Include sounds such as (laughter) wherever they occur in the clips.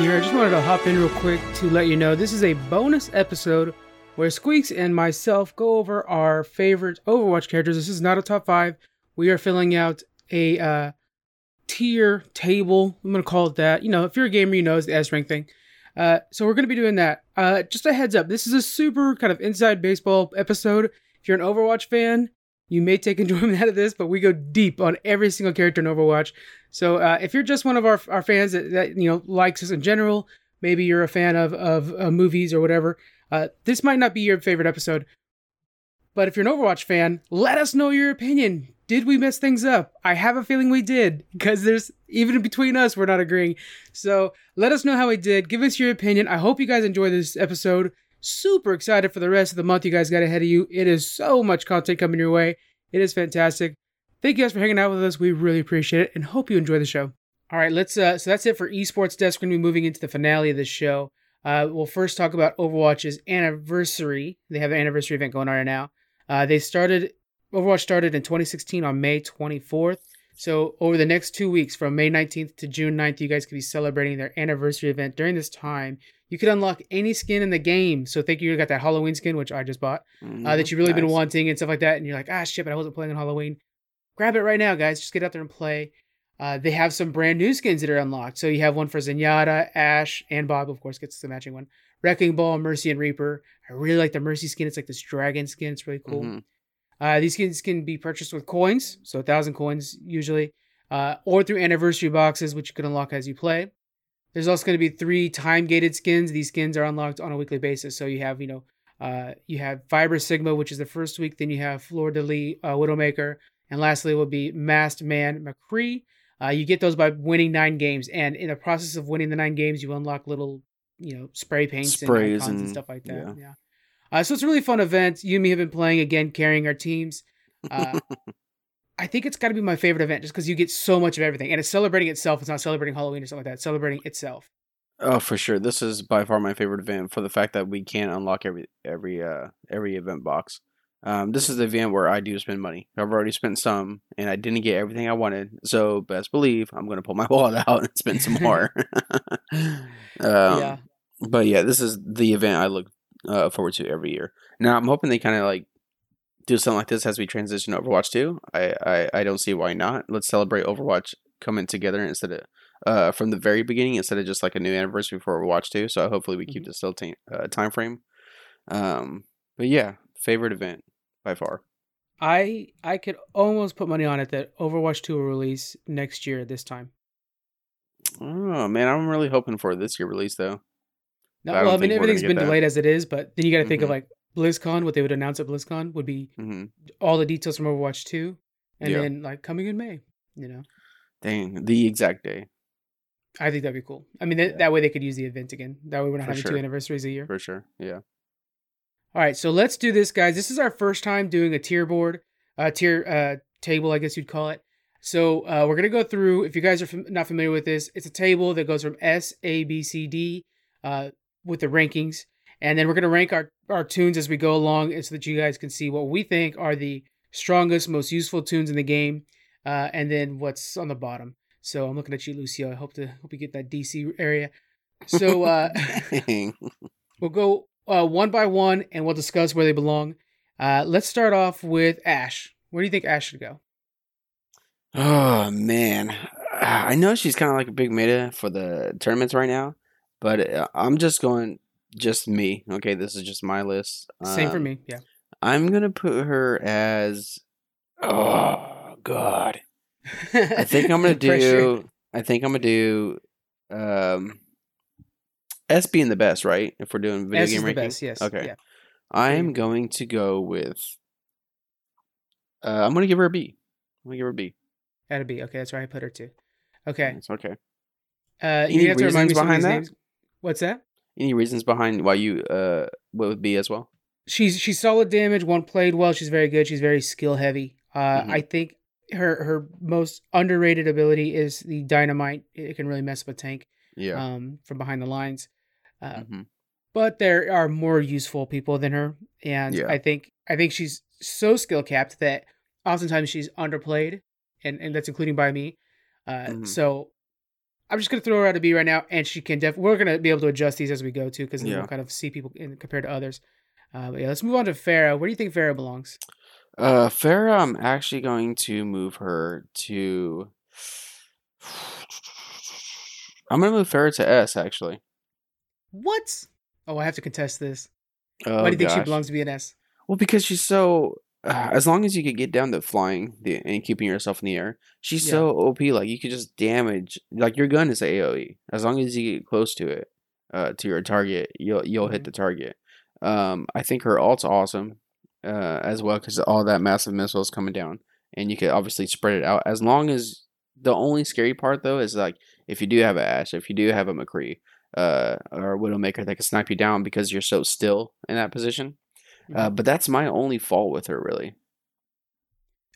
here. I just wanted to hop in real quick to let you know this is a bonus episode where Squeaks and myself go over our favorite Overwatch characters. This is not a top five. We are filling out a uh, tier table. I'm going to call it that. You know, if you're a gamer, you know it's the S rank thing. Uh, so we're going to be doing that. Uh, just a heads up, this is a super kind of inside baseball episode. If you're an Overwatch fan, you may take (laughs) enjoyment out of this, but we go deep on every single character in Overwatch. So uh, if you're just one of our, our fans that, that you know likes us in general, maybe you're a fan of of uh, movies or whatever, uh, this might not be your favorite episode. But if you're an Overwatch fan, let us know your opinion. Did we mess things up? I have a feeling we did because there's even between us we're not agreeing. So let us know how we did. Give us your opinion. I hope you guys enjoy this episode. Super excited for the rest of the month you guys got ahead of you. It is so much content coming your way. It is fantastic. Thank you guys for hanging out with us. We really appreciate it and hope you enjoy the show. All right, let's uh so that's it for esports desk. We're gonna be moving into the finale of this show. Uh we'll first talk about Overwatch's anniversary. They have an anniversary event going on right now. Uh they started Overwatch started in 2016 on May 24th. So over the next two weeks, from May 19th to June 9th, you guys could be celebrating their anniversary event. During this time, you could unlock any skin in the game. So thank you, you got that Halloween skin, which I just bought, Mm, uh, that you've really been wanting and stuff like that. And you're like, ah, shit, but I wasn't playing on Halloween. Grab it right now, guys. Just get out there and play. Uh, they have some brand new skins that are unlocked. So you have one for Zenyatta, Ash, and Bob, of course, gets the matching one. Wrecking Ball, Mercy, and Reaper. I really like the Mercy skin. It's like this dragon skin. It's really cool. Mhm. Uh, these skins can be purchased with coins, so a thousand coins usually, uh, or through anniversary boxes, which you can unlock as you play. There's also going to be three time gated skins. These skins are unlocked on a weekly basis. So you have, you know, uh, you have Fiber Sigma, which is the first week. Then you have Fleur de Lis, uh, Widowmaker, and lastly will be Masked Man McCree. Uh, you get those by winning nine games, and in the process of winning the nine games, you unlock little, you know, spray paints Sprays and and, and- stuff like that. yeah. Yeah. Uh, so it's a really fun event. You and me have been playing again, carrying our teams. (laughs) I think it's got to be my favorite event just because you get so much of everything, and it's celebrating itself. It's not celebrating Halloween or something like that. It's celebrating itself. Oh, for sure. This is by far my favorite event for the fact that we can unlock every every uh every event box. Um, this is the event where I do spend money. I've already spent some, and I didn't get everything I wanted. So best believe I'm gonna pull my (laughs) wallet out and spend some more. (laughs) (laughs) um, yeah, But yeah, this is the event I look uh, forward to every year. Now I'm hoping they kind of like do something like this as we transition to Overwatch 2. I, I I don't see why not. Let's celebrate Overwatch coming together instead of uh from the very beginning instead of just like a new anniversary for Overwatch 2. So hopefully we keep Mhm. this still ta- uh, time frame. Um, but yeah, favorite event by far. I I could almost put money on it that Overwatch 2 will release next year this time. Oh man, I'm really hoping for this year release though. No, I well, I mean think we're gonna everything's been that. delayed as it is, but then you got to think of Mhm. like BlizzCon. What they would announce at BlizzCon would be hmm all the details from Overwatch 2, and then like coming in May. You know, Dang, the exact day I think that'd be cool. I mean, that, Yeah. that way they could use the event again. That way we're not For having sure. two anniversaries a year. for sure. Yeah. All right, so let's do this, guys. This is our first time doing a tier board, uh, tier uh, table, I guess you'd call it. So uh, we're gonna go through. If you guys are fam- not familiar with this, it's a table that goes from S, A, B, C, D, uh, with the rankings, and then we're gonna rank our our tunes as we go along, so that you guys can see what we think are the strongest, most useful tunes in the game, uh, and then what's on the bottom. So I'm looking at you, Lucio. I hope to hope you get that DC area. So (laughs) uh, (laughs) We'll go uh, one by one and we'll discuss where they belong. Uh, let's start off with Ash. Where do you think Ash should go? Oh man, I know she's kind of like a big meta for the tournaments right now, but uh, I'm just going just me. Okay, this is just my list. Same for Um, me. Yeah. I'm gonna put her as. Oh God, I think I'm gonna (laughs) do. I think I'm gonna do. Um, S being the best, right? If we're doing video S game ranking. best. Yes. Okay. Yeah. I am going to go with. Uh, I'm gonna give her a B. I'm gonna give her a B. That'd be okay. That's where I put her too. Okay. It's okay. Uh, Any you have to remind me reasons some of behind that? names. What's that? Any reasons behind why you uh would be as well? She's she's solid damage. One played well. She's very good. She's very skill heavy. Uh, Mhm. I think her her most underrated ability is the dynamite. It can really mess up a tank. Yeah. Um, from behind the lines. Uh, Mhm. but there are more useful people than her and Yeah. i think i think she's so skill capped that oftentimes she's underplayed and and that's including by me uh Mhm. so I'm just gonna throw her out a B right now, and she can def. We're gonna be able to adjust these as we go too, because Yeah. we'll kind of see people in, compared to others. Uh, yeah, let's move on to Pharah. Where do you think Pharah belongs? Uh, Pharah, I'm actually going to move her to. (sighs) I'm gonna move Pharah to S. Actually. What? Oh, I have to contest this. Oh, Why do you think she belongs to be an S? Well, because she's so. Uh, as long as you could get down to flying the, and keeping yourself in the air, she's Yeah. so OP. Like you could just damage. Like your gun is AOE. As long as you get close to it, uh, to your target, you'll you'll hit Mhm. the target. Um, I think her ult's awesome, uh, as well because all that massive missiles coming down, and you could obviously spread it out. As long as the only scary part though is like if you do have a Ash, if you do have a McCree, uh, or a Widowmaker that can snipe you down because you're so still in that position. Uh, Mhm. but that's my only fault with her, really.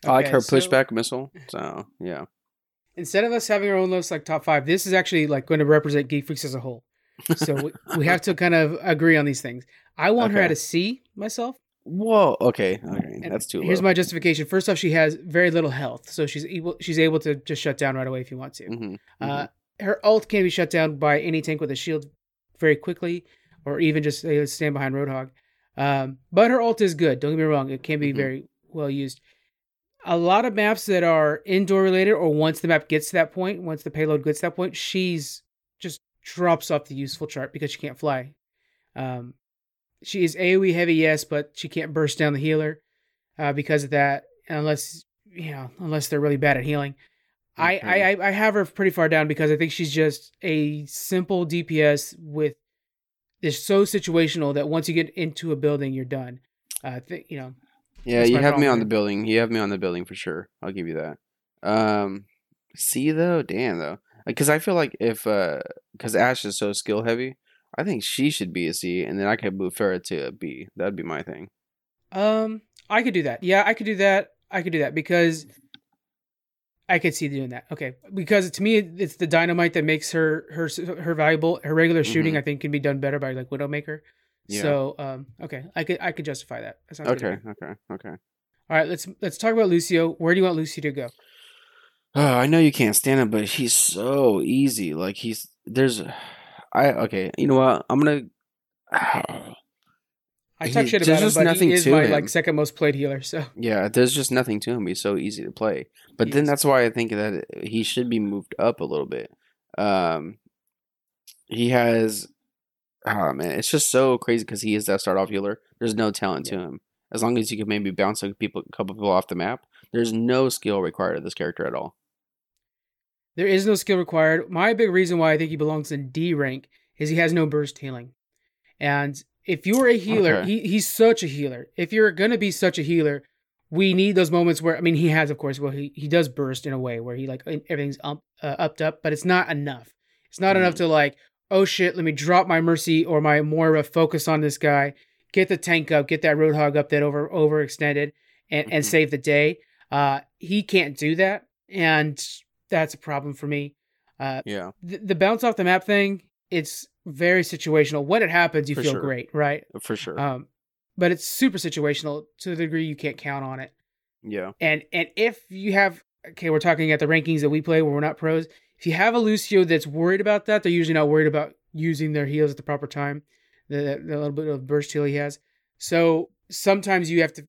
I like her so pushback missile. So yeah, Instead of us having our own list like top five, this is actually like going to represent Geek Freaks as a whole. So we, we have to kind of agree on these things. I want her Okay. at a C myself. whoa, okay, okay, And that's too low. Here's my justification. First off, she has very little health, so she's able she's able to just shut down right away if you want to. Mhm, Uh, her ult can be shut down by any tank with a shield very quickly, or even just uh, stand behind Roadhog. Um, but her ult is good. Don't get me wrong; it can be Mhm. very well used. A lot of maps that are indoor related, or once the map gets to that point, once the payload gets to that point, she's just drops off the useful chart because she can't fly. Um, she is AOE heavy, yes, but she can't burst down the healer uh, because of that, unless you know, unless they're really bad at healing. Okay. I I- I have her pretty far down because I think she's just a simple DPS with is so situational that once you get into a building, you're done. Uh, th- you know, yeah, you have me on the building. You have me on the building for sure. I'll give you that. Um, C though, damn though, because I feel like if uh, because Ash is so skill heavy, I think she should be a C, and then I could move Pharah to a B. That'd be my thing. um, I could do that. Yeah, I could do that. I could do that because I could see doing that. Okay, because to me, it's the dynamite that makes her her her valuable. Her regular shooting, Mhm. I think, can be done better by like Widowmaker. Yeah. So, um, okay, I could I could justify that. that Okay, okay, okay. All right, let's let's talk about Lucio. Where do you want Lucio to go? Oh, I know you can't stand him, but he's so easy. Like he's there's, I okay. You know what? I'm gonna. (sighs) I He- talk shit there's about him, but nothing he is my him. like second most played healer. So Yeah, there's just nothing to him. He's so easy to play. But then Yes. that's why I think that he should be moved up a little bit. Um, he has, oh man, it's just so crazy because he is that start off healer. There's no talent to him. As long as you can maybe bounce a people, a couple people off the map, there's no skill required of this character at all. there is no skill required. My big reason why I think he belongs in D rank is he has no burst healing. And if you're a healer, Okay. he, he's such a healer. If you're gonna be such a healer, we need those moments where I mean he has of course well he, he does burst in a way where he like everything's up uh, upped up, but it's not enough. It's not enough to like oh shit, let me drop my mercy or my Moira focus on this guy, get the tank up, get that roadhog up that over overextended and and Mhm. save the day. Uh, he can't do that, and that's a problem for me. Uh, Yeah, the, the bounce off the map thing, it's very situational. When it happens, you For feel sure. great, right? for sure. Um, but it's super situational to the degree you can't count on it. yeah, And and if you have okay, we're talking at the rankings that we play where we're not pros. If you have a Lucio that's worried about that, they're usually not worried about using their heals at the proper time. The, the little bit of burst heal he has. So sometimes you have to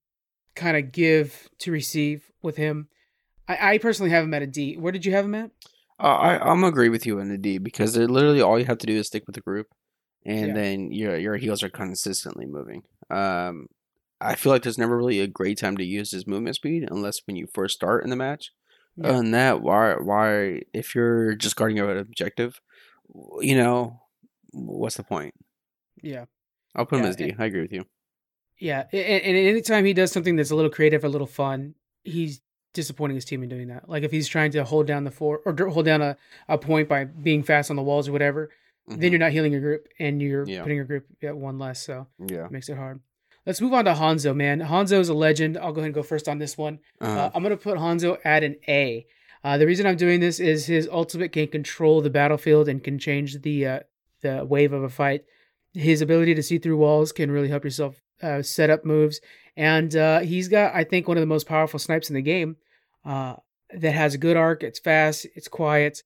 kind of give to receive with him. I, I personally have him at a D. Where did you have him at? Uh, I I'm agree with you in the D because they're literally all you have to do is stick with the group, and Yeah. then your your heals are consistently moving. Um, I feel like there's never really a great time to use his movement speed unless when you first start in the match. Yeah. Other than that, why why if you're just guarding your objective, you know, what's the point? Yeah. I'll put him Yeah, as D. I agree with you. Yeah, a- a- and anytime he does something that's a little creative, a little fun, he's disappointing his team in doing that. Like if he's trying to hold down the four or hold down a, a point by being fast on the walls or whatever, then you're not healing your group and you're Mm-hmm. Yeah. putting your group at one less, so yeah. it makes it hard. Let's move on to Hanzo, man. Hanzo is a legend. I'll go ahead and go first on this one. Uh, Uh, I'm gonna put Hanzo at an A. Uh, the reason I'm doing this is his ultimate can control the battlefield and can change the uh, the wave of a fight. His ability to see through walls can really help yourself uh, set up moves, and uh, he's got I think one of the most powerful snipes in the game. Uh, that has a good arc. It's fast. It's quiet.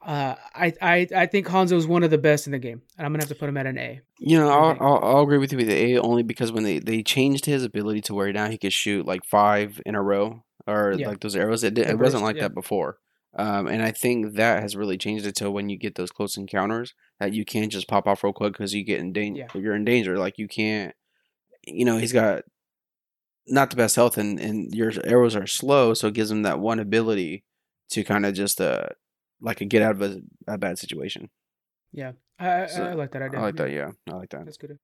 Uh, I, I I think Hanzo is one of the best in the game, and I'm gonna have to put him at an A. You know, I'll, I'll, I'll agree with you with the A only because when they, they changed his ability to where now he could shoot like five in a row or Yeah. like those arrows, it, did, it wasn't like yeah. that before. Um, and I think that has really changed it to when you get those close encounters that you can't just pop off real quick because you get in danger. Yeah. You're in danger. Like you can't, you know, he's got not the best health and, and your arrows are slow. So it gives them that one ability to kind of just, uh, like a get out of a, a bad situation. Yeah, I, I, So, I like that idea. I like that. Yeah. I like that. That's good.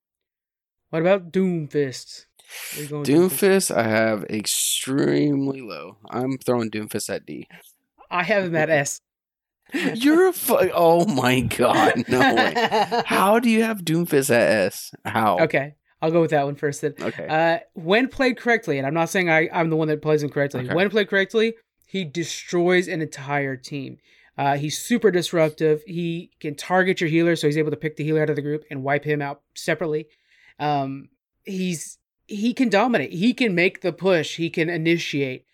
What about Doomfist? Where you going with Doomfist, I have extremely low. I'm throwing Doomfist at D. I have him at S. (laughs) You're a fu- Oh my god, (laughs) no way. How do you have Doomfist at S? How? Okay, I'll go with that one first. Then, Okay. uh, when played correctly, and I'm not saying I, I'm the one that plays him correctly. Okay. When played correctly, he destroys an entire team. Uh, he's super disruptive. He can target your healer, so he's able to pick the healer out of the group and wipe him out separately. Um, he's he can dominate. He can make the push. He can initiate.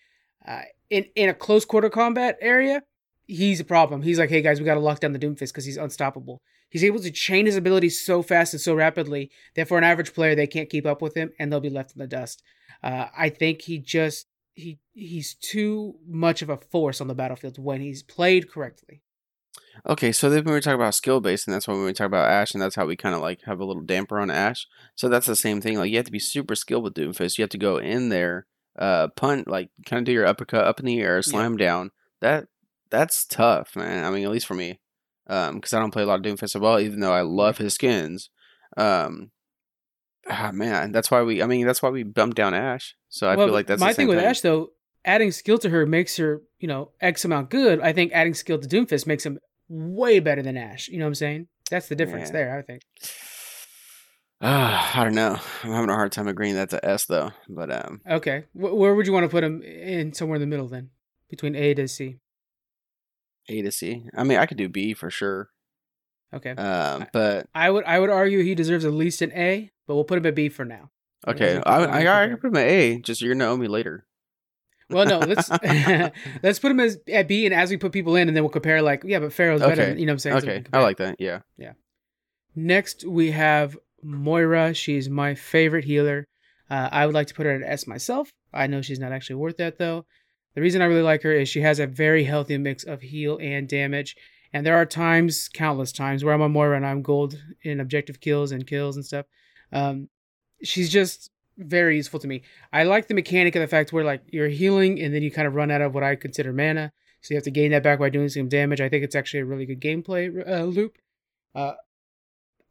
Uh, in in a close quarter combat area, he's a problem. He's like, hey guys, we got to lock down the Doomfist because he's unstoppable. He's able to chain his abilities so fast and so rapidly that for an average player, they can't keep up with him and they'll be left in the dust. Uh, I think he just he he's too much of a force on the battlefield when he's played correctly. Okay, so then we were talking about skill based, and that's when we talk about Ash, and that's how we kind of like have a little damper on Ash. So that's the same thing. Like you have to be super skilled with Doomfist. You have to go in there, uh, punt, like kind of do your uppercut up in the air, slam down. That that's tough, man. I mean, at least for me, um, because I don't play a lot of Doomfist at all, even though I love his skins. Um, ah, man, that's why we. I mean, that's why we bumped down Ash. So I well, feel like that's my the same thing with Ash though. Adding skill to her makes her, you know, X amount good. I think adding skill to Doomfist makes him way better than Ash. You know what I'm saying? That's the difference Yeah. there, I think. Ah, (sighs) I don't know. I'm having a hard time agreeing that's S though. But um, Okay. Wh- where would you want to put him in somewhere in the middle then? Between A to C. A to C. I mean, I could do B for sure. Okay. Um, but I would I would argue he deserves at least an A, but we'll put him at B for now. okay, I I, I keep can put him at A. Just you're gonna owe me later. Well, no, let's (laughs) (laughs) let's put him as at B, and as we put people in, and then we'll compare. Like, yeah, but Pharah's better. Okay. Than, you know what I'm saying? Okay, can I like that. Yeah, yeah. Next, we have Moira. She's my favorite healer. Uh, I would like to put her at S myself. I know she's not actually worth that though. The reason I really like her is she has a very healthy mix of heal and damage. And there are times, countless times, where I'm on Moira and I'm gold in objective kills and kills and stuff. Um, she's just very useful to me. I like the mechanic of the fact where like you're healing and then you kind of run out of what I consider mana, so you have to gain that back by doing some damage. I think it's actually a really good gameplay uh, loop. Uh,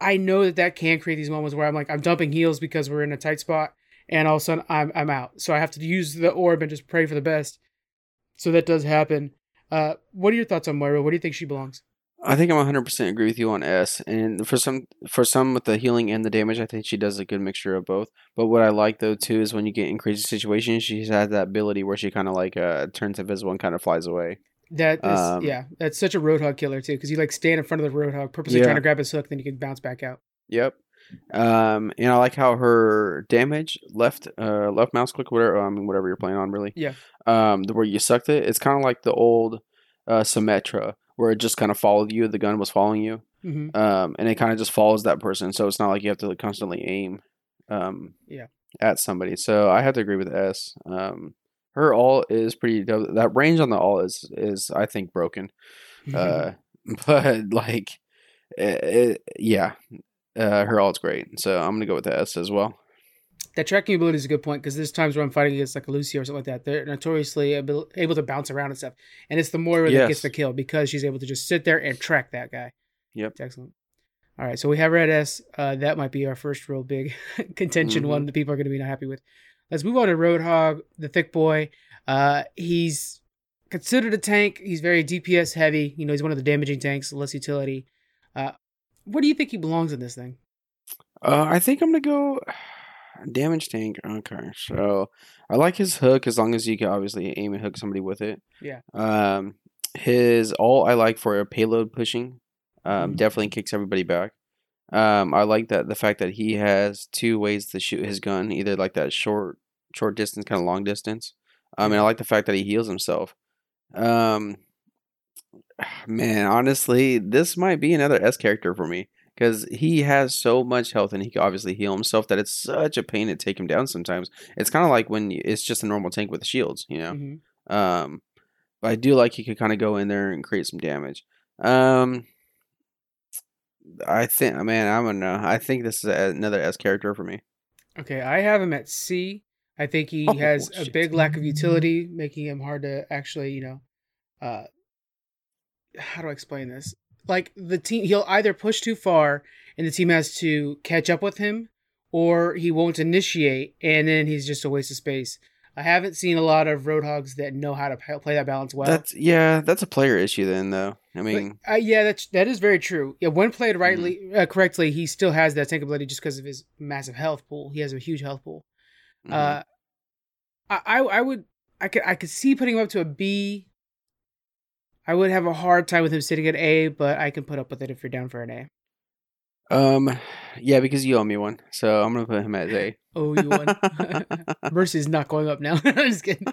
I know that that can create these moments where I'm like I'm dumping heals because we're in a tight spot, and all of a sudden I'm I'm out. So I have to use the orb and just pray for the best. So that does happen. Uh, what are your thoughts on Moira? What do you think she belongs? I think I'm 100% agree with you on S. And for some for some with the healing and the damage, I think she does a good mixture of both. But what I like though too is when you get in crazy situations, she has that ability where she kind of like uh turns invisible and kind of flies away. That is, Um, yeah, that's such a roadhog killer too, because you like stand in front of the roadhog, purposely Yeah. trying to grab his hook, then you can bounce back out. Yep. Um, and I like how her damage left, uh, left mouse click, whatever, I mean, whatever you're playing on, really. Yeah. Um, the where you sucked it, it's kind of like the old, uh, Symmetra, where it just kind of followed you. The gun was following you. hmm Um, and it kind of just follows that person, so it's not like you have to like, constantly aim, um, Yeah. at somebody. So I have to agree with S. Um, her all is pretty. dope. That range on the all is is I think broken. (laughs) Uh, (laughs) but like, it, it, yeah, uh, her ult's great. So I'm gonna go with the S as well. that tracking ability is a good point because there's times where I'm fighting against like a Lucy or something like that. They're notoriously able, able to bounce around and stuff, and it's the Moira that gets the kill because she's able to just sit there and track that guy. Yep. It's excellent. All right, so we have Red S. Uh, that might be our first real big (laughs) contention Mhm. one that people are going to be not happy with. Let's move on to Roadhog, the thick boy. Uh, he's considered a tank. He's very DPS heavy. You know, he's one of the damaging tanks, less utility. Uh, where do you think he belongs in this thing? Uh, I think I'm gonna go (sighs) damage tank. Okay, so I like his hook as long as you can obviously aim and hook somebody with it. Yeah. Um, his all I like for a payload pushing. Um, Mhm. definitely kicks everybody back. Um, I like that the fact that he has two ways to shoot his gun, either like that short, short distance, kind of long distance. Um, and I like the fact that he heals himself. Um, Man, honestly, this might be another S character for me because he has so much health and he can obviously heal himself that it's such a pain to take him down sometimes. It's kind of like when it's just a normal tank with shields, you know. Mhm. Um, but I do like he could kind of go in there and create some damage. Um, I think, man, I don't know. I think this is a- another S character for me. Okay, I have him at C. I think he Oh, has a big lack of utility, making him hard to actually, you know, uh, how do I explain this? Like the team, he'll either push too far, and the team has to catch up with him, or he won't initiate, and then he's just a waste of space. I haven't seen a lot of Roadhogs that know how to play that balance well. That's yeah, that's a player issue then, though. I But, mean, uh, yeah, that's that is very true. Yeah, when played Mm-hmm. rightly, uh, correctly, he still has that tank ability just because of his massive health pool. He has a huge health pool. mhm. Uh, I, I I would I could I could see putting him up to a B. I would have a hard time with him sitting at A, but I can put up with it if you're down for an A. um, yeah, because you owe me one, so I'm gonna put him at A. (laughs) Oh, you won. (laughs) Mercy's not going up now. (laughs) I'm just kidding.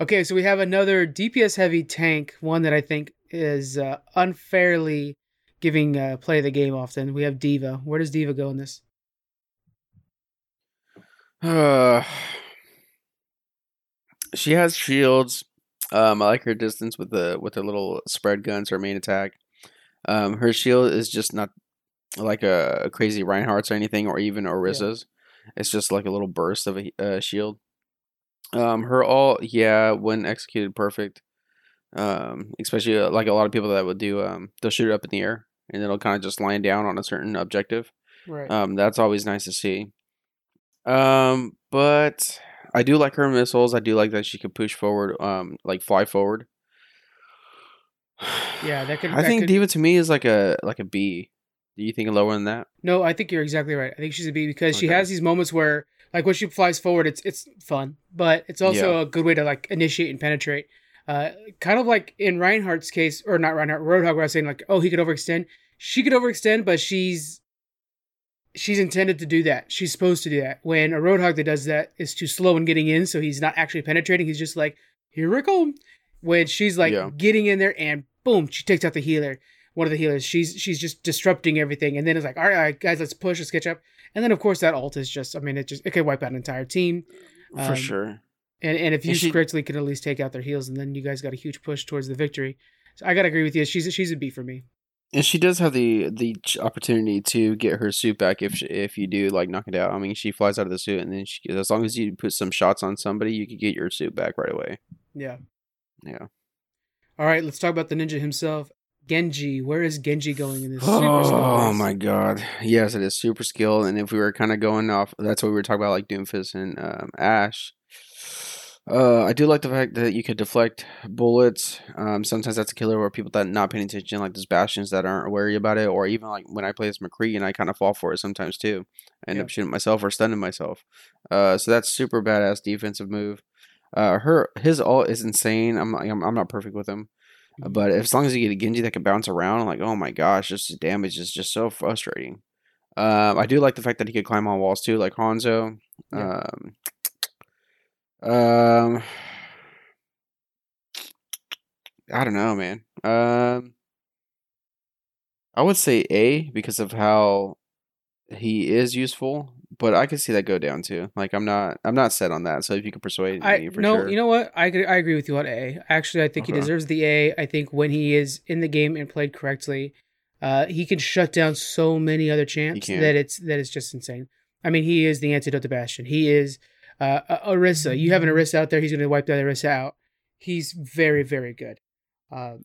Okay, so we have another DPS heavy tank, one that I think is uh, unfairly giving uh, play the game often. We have D.Va. Where does D.Va go in this? Uh, (sighs) she has shields. Um, I like her distance with the with the little spread guns. Her main attack. Um, her shield is just not like a, a crazy Reinhardt's or anything, or even Orisa's. It's just like a little burst of a uh, shield. Um, her all yeah, when executed perfect. Um, especially uh, like a lot of people that would do um, they'll shoot it up in the air and it'll kind of just line down on a certain objective. Right. Um, that's always nice to see. Um, but I do like her missiles. I do like that she can push forward, um, like fly forward. (sighs) Yeah, that could- I that think could- D.Va to me is like a like a B. Do you think lower than that? No, I think you're exactly right. I think she's a B because she has these moments where, like, when she flies forward, it's it's fun, but it's also a good way to like initiate and penetrate. Uh, kind of like in Reinhardt's case, or not Reinhardt, Roadhog, where I was saying like, oh, he could overextend. She could overextend, but she's she's intended to do that. She's supposed to do that. When a Roadhog that does that is too slow in getting in, so he's not actually penetrating. He's just like, here we go. When she's like Yeah. getting in there and boom, she takes out the healer one of the healers. She's she's just disrupting everything, and then it's like, all right, all right, guys, let's push, let's catch up. And then of course that alt is just, I mean, it just it could wipe out an entire team. For Um, sure. And and if used she- correctly, could at least take out their heals, and then you guys got a huge push towards the victory. So I gotta agree with you. She's a, she's a B for me. And she does have the the opportunity to get her suit back if she, if you do like knock it out. I mean, she flies out of the suit, and then she, as long as you put some shots on somebody, you could get your suit back right away. Yeah. Yeah. All right, let's talk about the ninja himself, Genji. Where is Genji going in this? super Oh my god. Yes, it is super skill. And if we were kind of going off, that's what we were talking about, like Doomfist and um, Ash. Uh, I do like the fact that you could deflect bullets. Um, sometimes that's a killer where people that not paying attention, like those bastions that aren't wary about it, or even like when I play as McCree and I kind of fall for it sometimes too. I end Yeah. up shooting myself or stunning myself. Uh, so that's super badass defensive move. Uh, her his ult is insane. I'm I'm, I'm not perfect with him. Mhm. But if, as long as you get a Genji that can bounce around, I'm like, oh my gosh, just the damage is just so frustrating. Um, I do like the fact that he could climb on walls too, like Hanzo. Yeah. Um, um, I don't know, man. Um, I would say A because of how he is useful, but I could see that go down too. Like I'm not, I'm not set on that. So if you could persuade I me for no, sure. you know what? I agree- I agree with you on A. Actually, I think he deserves the A. I think when he is in the game and played correctly, uh, he can shut down so many other champs that it's that it's just insane. I mean, he is the antidote to Bastion. He is uh, a- You have an Orisa out there, he's going to wipe that Orisa out. He's very very good. Um,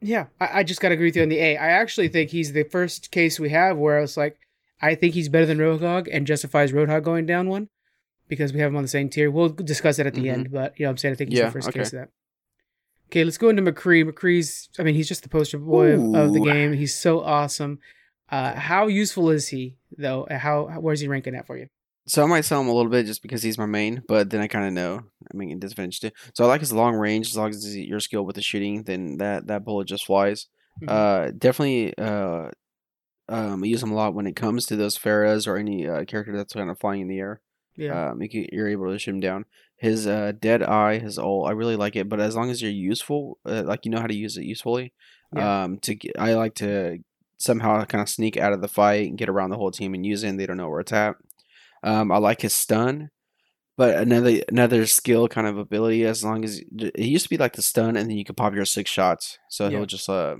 yeah, I, I just got to agree with you on the A. I actually think he's the first case we have where I was like, I think he's better than Roadhog and justifies Roadhog going down one because we have him on the same tier. We'll discuss that at the Mhm. end, but you know what I'm saying I think he's Yeah, the first okay. case of that. Okay, let's go into McCree. McCree's, I mean, he's just the poster boy of, of the game. He's so awesome. Uh, how useful is he though? How where's he ranking at for you? So I might sell him a little bit just because he's my main, but then I kind of know. I mean, disadvantage too. So I like his long range. As long as you're skilled with the shooting, then that that bullet just flies. Mhm. Uh, definitely. Uh, um, I use him a lot when it comes to those Pharahs or any uh, character that's kind of flying in the air. Yeah. Um, you you're able to shoot him down. His uh, dead eye, his ult, I really like it. But as long as you're useful, uh, like you know how to use it usefully, Yeah. um, to I like to somehow kind of sneak out of the fight and get around the whole team and use it. and They don't know where it's at. Um, I like his stun, but another another skill kind of ability. As long as it used to be like the stun, and then you could pop your six shots, so Yeah. he'll just uh,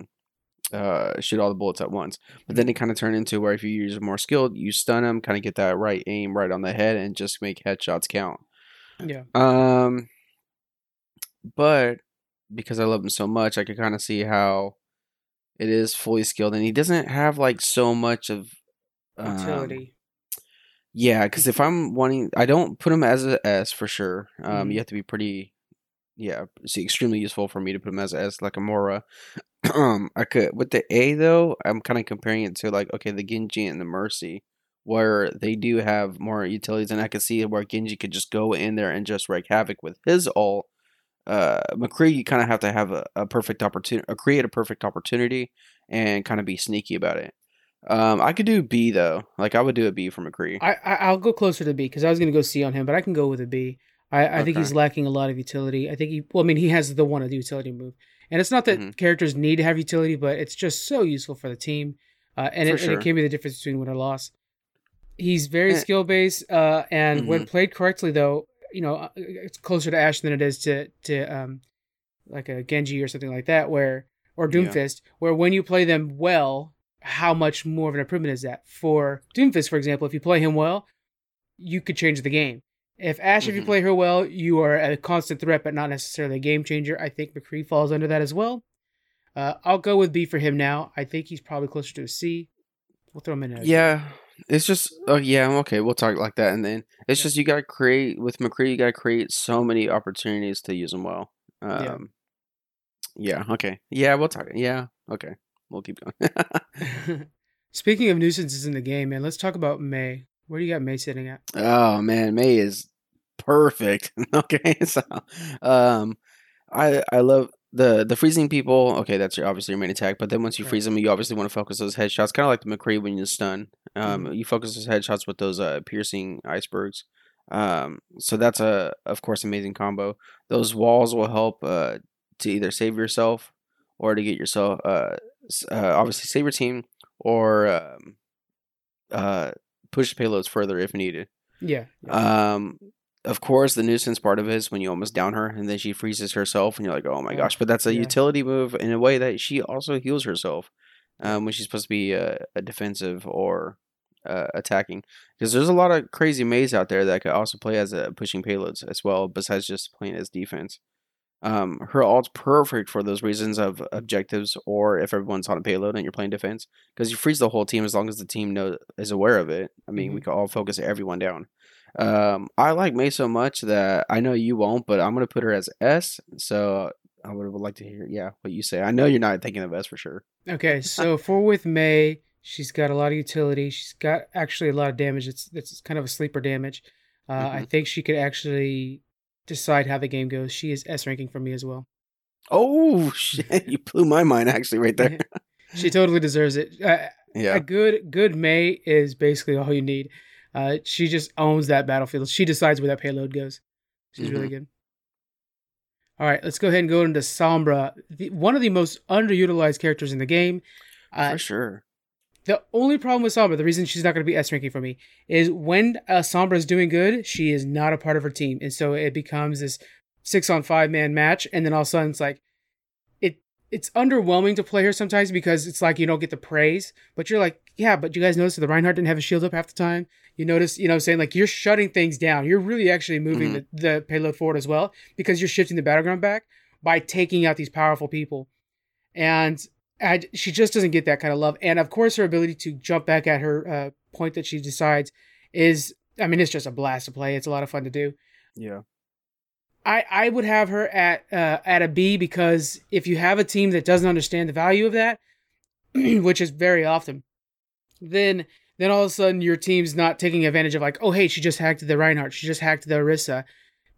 uh, shoot all the bullets at once. But then it kind of turned into where if you use more skilled, you stun him, kind of get that right aim right on the head, and just make headshots count. Yeah. Um, but because I love him so much, I could kind of see how it is fully skilled, and he doesn't have like so much of um, Utility. Yeah, because if I'm wanting, I don't put him as a S for sure. Um, Mhm. you have to be pretty, yeah, see, extremely useful for me to put him as a S, like a Moira. (clears throat) um, I could with the A though. I'm kind of comparing it to like okay, the Genji and the Mercy, where they do have more utilities, and I could see where Genji could just go in there and just wreak havoc with his ult. Uh, McCree, you kind of have to have a, a perfect opportunity, uh, create a perfect opportunity, and kind of be sneaky about it. Um, I could do B though. Like I would do a B for McCree. I, I I'll go closer to B because I was gonna go C on him, but I can go with a B. I, I think he's lacking a lot of utility. I think he well, I mean, he has the one of the utility move, and it's not that Mhm. characters need to have utility, but it's just so useful for the team, uh, and, it, and it can be the difference between win or loss. He's very Eh. skill based, uh, and when Mhm. played correctly, though, you know, uh, it's closer to Ash than it is to to um, like a Genji or something like that, where or Yeah. Doomfist, where when you play them well, how much more of an improvement is that? For Doomfist, for example, if you play him well, you could change the game. If Ash, if you Mhm. play her well, you are a constant threat, but not necessarily a game changer. I think McCree falls under that as well. Uh, I'll go with B for him now. I think he's probably closer to a C. We'll throw him in. As Yeah, it's just oh yeah okay we'll talk like that and then it's Yeah. just you gotta create with McCree you gotta create so many opportunities to use him well. Um, Yeah. yeah. Okay. Yeah, we'll talk. Yeah. Okay. We'll keep going. (laughs) Speaking of nuisances in the game, man, let's talk about Mei. Where do you got Mei sitting at? oh man, Mei is perfect. (laughs) okay, so um, I I love the the freezing people. Okay, that's your obviously your main attack. But then once you Right. freeze them, you obviously want to focus those headshots, kind of like the McCree when you stun. Um, Mhm. you focus those headshots with those uh piercing icebergs. Um, so that's a of course amazing combo. Those walls will help uh to either save yourself or to get yourself uh, uh obviously save your team or um uh push payloads further if needed. Yeah. yeah. Um, of course, the nuisance part of it is when you almost down her and then she freezes herself, and you're like, oh my gosh! But that's a yeah. utility move in a way that she also heals herself um, when she's supposed to be uh, a defensive or uh, attacking. Because there's a lot of crazy maze out there that could also play as a pushing payloads as well, besides just playing as defense. Um, her alt's perfect for those reasons of objectives, or if everyone's on a payload and you're playing defense, because you freeze the whole team as long as the team know is aware of it. I mean, we Mhm. can all focus everyone down. Um, I like Mei so much that I know you won't, but I'm gonna put her as S. So I would like to hear, yeah, what you say. I know you're not thinking of S for sure. Okay, (laughs) so for with Mei, she's got a lot of utility. She's got actually a lot of damage. It's it's kind of a sleeper damage. Uh, I Mhm. think she could actually decide how the game goes. She is S ranking for me as well. Oh shit! (laughs) You blew my mind actually right there. She totally deserves it. Uh, Yeah. A good good Mei is basically all you need. Uh, she just owns that battlefield. She decides where that payload goes. She's really good. All right, let's go ahead and go into Sombra, the, one of the most underutilized characters in the game. Uh, for sure. The only problem with Sombra, the reason she's not going to be S ranking for me, is when uh, Sombra is doing good, she is not a part of her team, and so it becomes this six on five man match, and then all of a sudden it's like, it it's underwhelming to play her sometimes because it's like you don't get the praise, but you're like, yeah, but you guys notice that the Reinhardt didn't have a shield up half the time. You notice, you know, what I'm saying? Like you're shutting things down. You're really actually moving the, the payload forward as well because you're shifting the battleground back by taking out these powerful people, and I, she just doesn't get that kind of love. And of course, her ability to jump back at her uh, point that she decides is, I mean, it's just a blast to play. It's a lot of fun to do. Yeah. I, I would have her at uh, at a B because if you have a team that doesn't understand the value of that, (clears throat) which is very often, then then all of a sudden your team's not taking advantage of like, oh hey, she just hacked the Reinhardt, she just hacked the Orisa.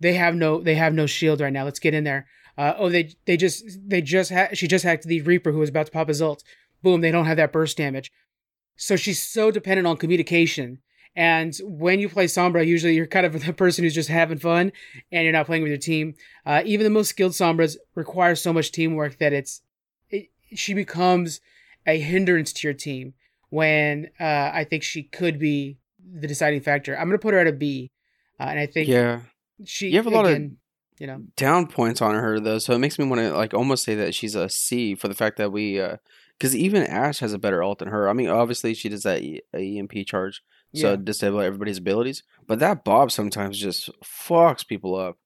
They have no they have no shield right now. Let's get in there. Uh, oh they they just they just ha- she just hacked the Reaper who was about to pop his ult. Boom, they don't have that burst damage. So she's so dependent on communication And when you play Sombra, usually you're kind of (laughs) the person who's just having fun and you're not playing with your team. Uh, even the most skilled Sombras require so much teamwork that it's it, she becomes a hindrance to your team when uh, I think she could be the deciding factor. I'm going to put her at a B. Uh, and I think Yeah. she You have a lot of- again, you know Down points on her though, so it makes me want to like almost say that she's a C for the fact that we uh because even Ash has a better ult than her. I mean, obviously she does that e- EMP charge, so yeah. disable everybody's abilities. But that Bob sometimes just fucks people up,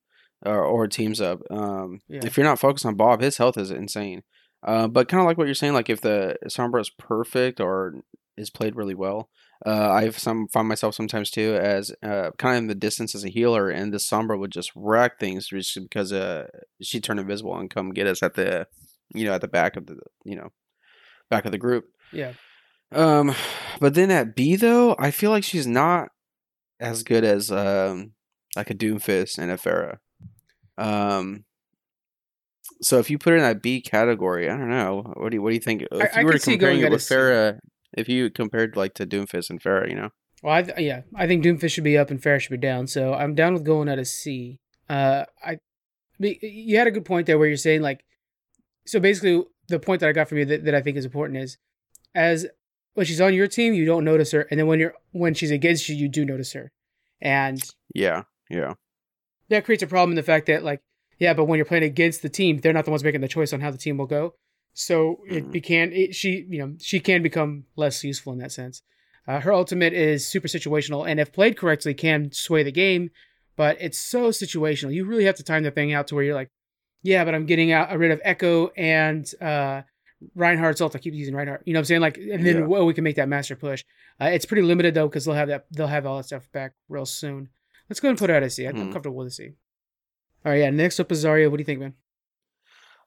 or, or teams up. Um, Yeah. If you're not focused on Bob, his health is insane. Uh, but kind of like what you're saying, like if the Sombra is perfect or is played really well, uh, I've some find myself sometimes too as uh, kind of in the distance as a healer, and the Sombra would just wreck things just because uh she turned invisible and come get us at the you know at the back of the you know back of the group. yeah. Um, but then at B though, I feel like she's not as good as um like a Doomfist and a Pharah. Um, so if you put it in that B category, I don't know. What do you what do you think? If I you were could see comparing it with C. If you compared like to Doomfist and Pharah, you know, Well, I th- yeah, I think Doomfist should be up and Fair should be down. So I'm down with going at a C. Uh, I, you had a good point there where you're saying like, so basically the point that I got from you that, that I think is important is, as when she's on your team, you don't notice her, and then when you're when she's against you, you do notice her, and yeah, yeah, that creates a problem in the fact that like, yeah, but when you're playing against the team, they're not the ones making the choice on how the team will go. So it Mhm. becan it, she you know she can become less useful in that sense. Uh, her ultimate is super situational, and if played correctly, can sway the game. But it's so situational. You really have to time the thing out to where you're like, yeah, but I'm getting out rid of Echo and uh, Reinhardt's ult. I keep using Reinhardt. You know what I'm saying? Like, and then Yeah. well, we can make that master push. Uh, it's pretty limited though because they'll have that they'll have all that stuff back real soon. Let's go and put her at a C. I'm Hmm. comfortable with a C. All right, yeah. Next up is Zarya. What do you think, man?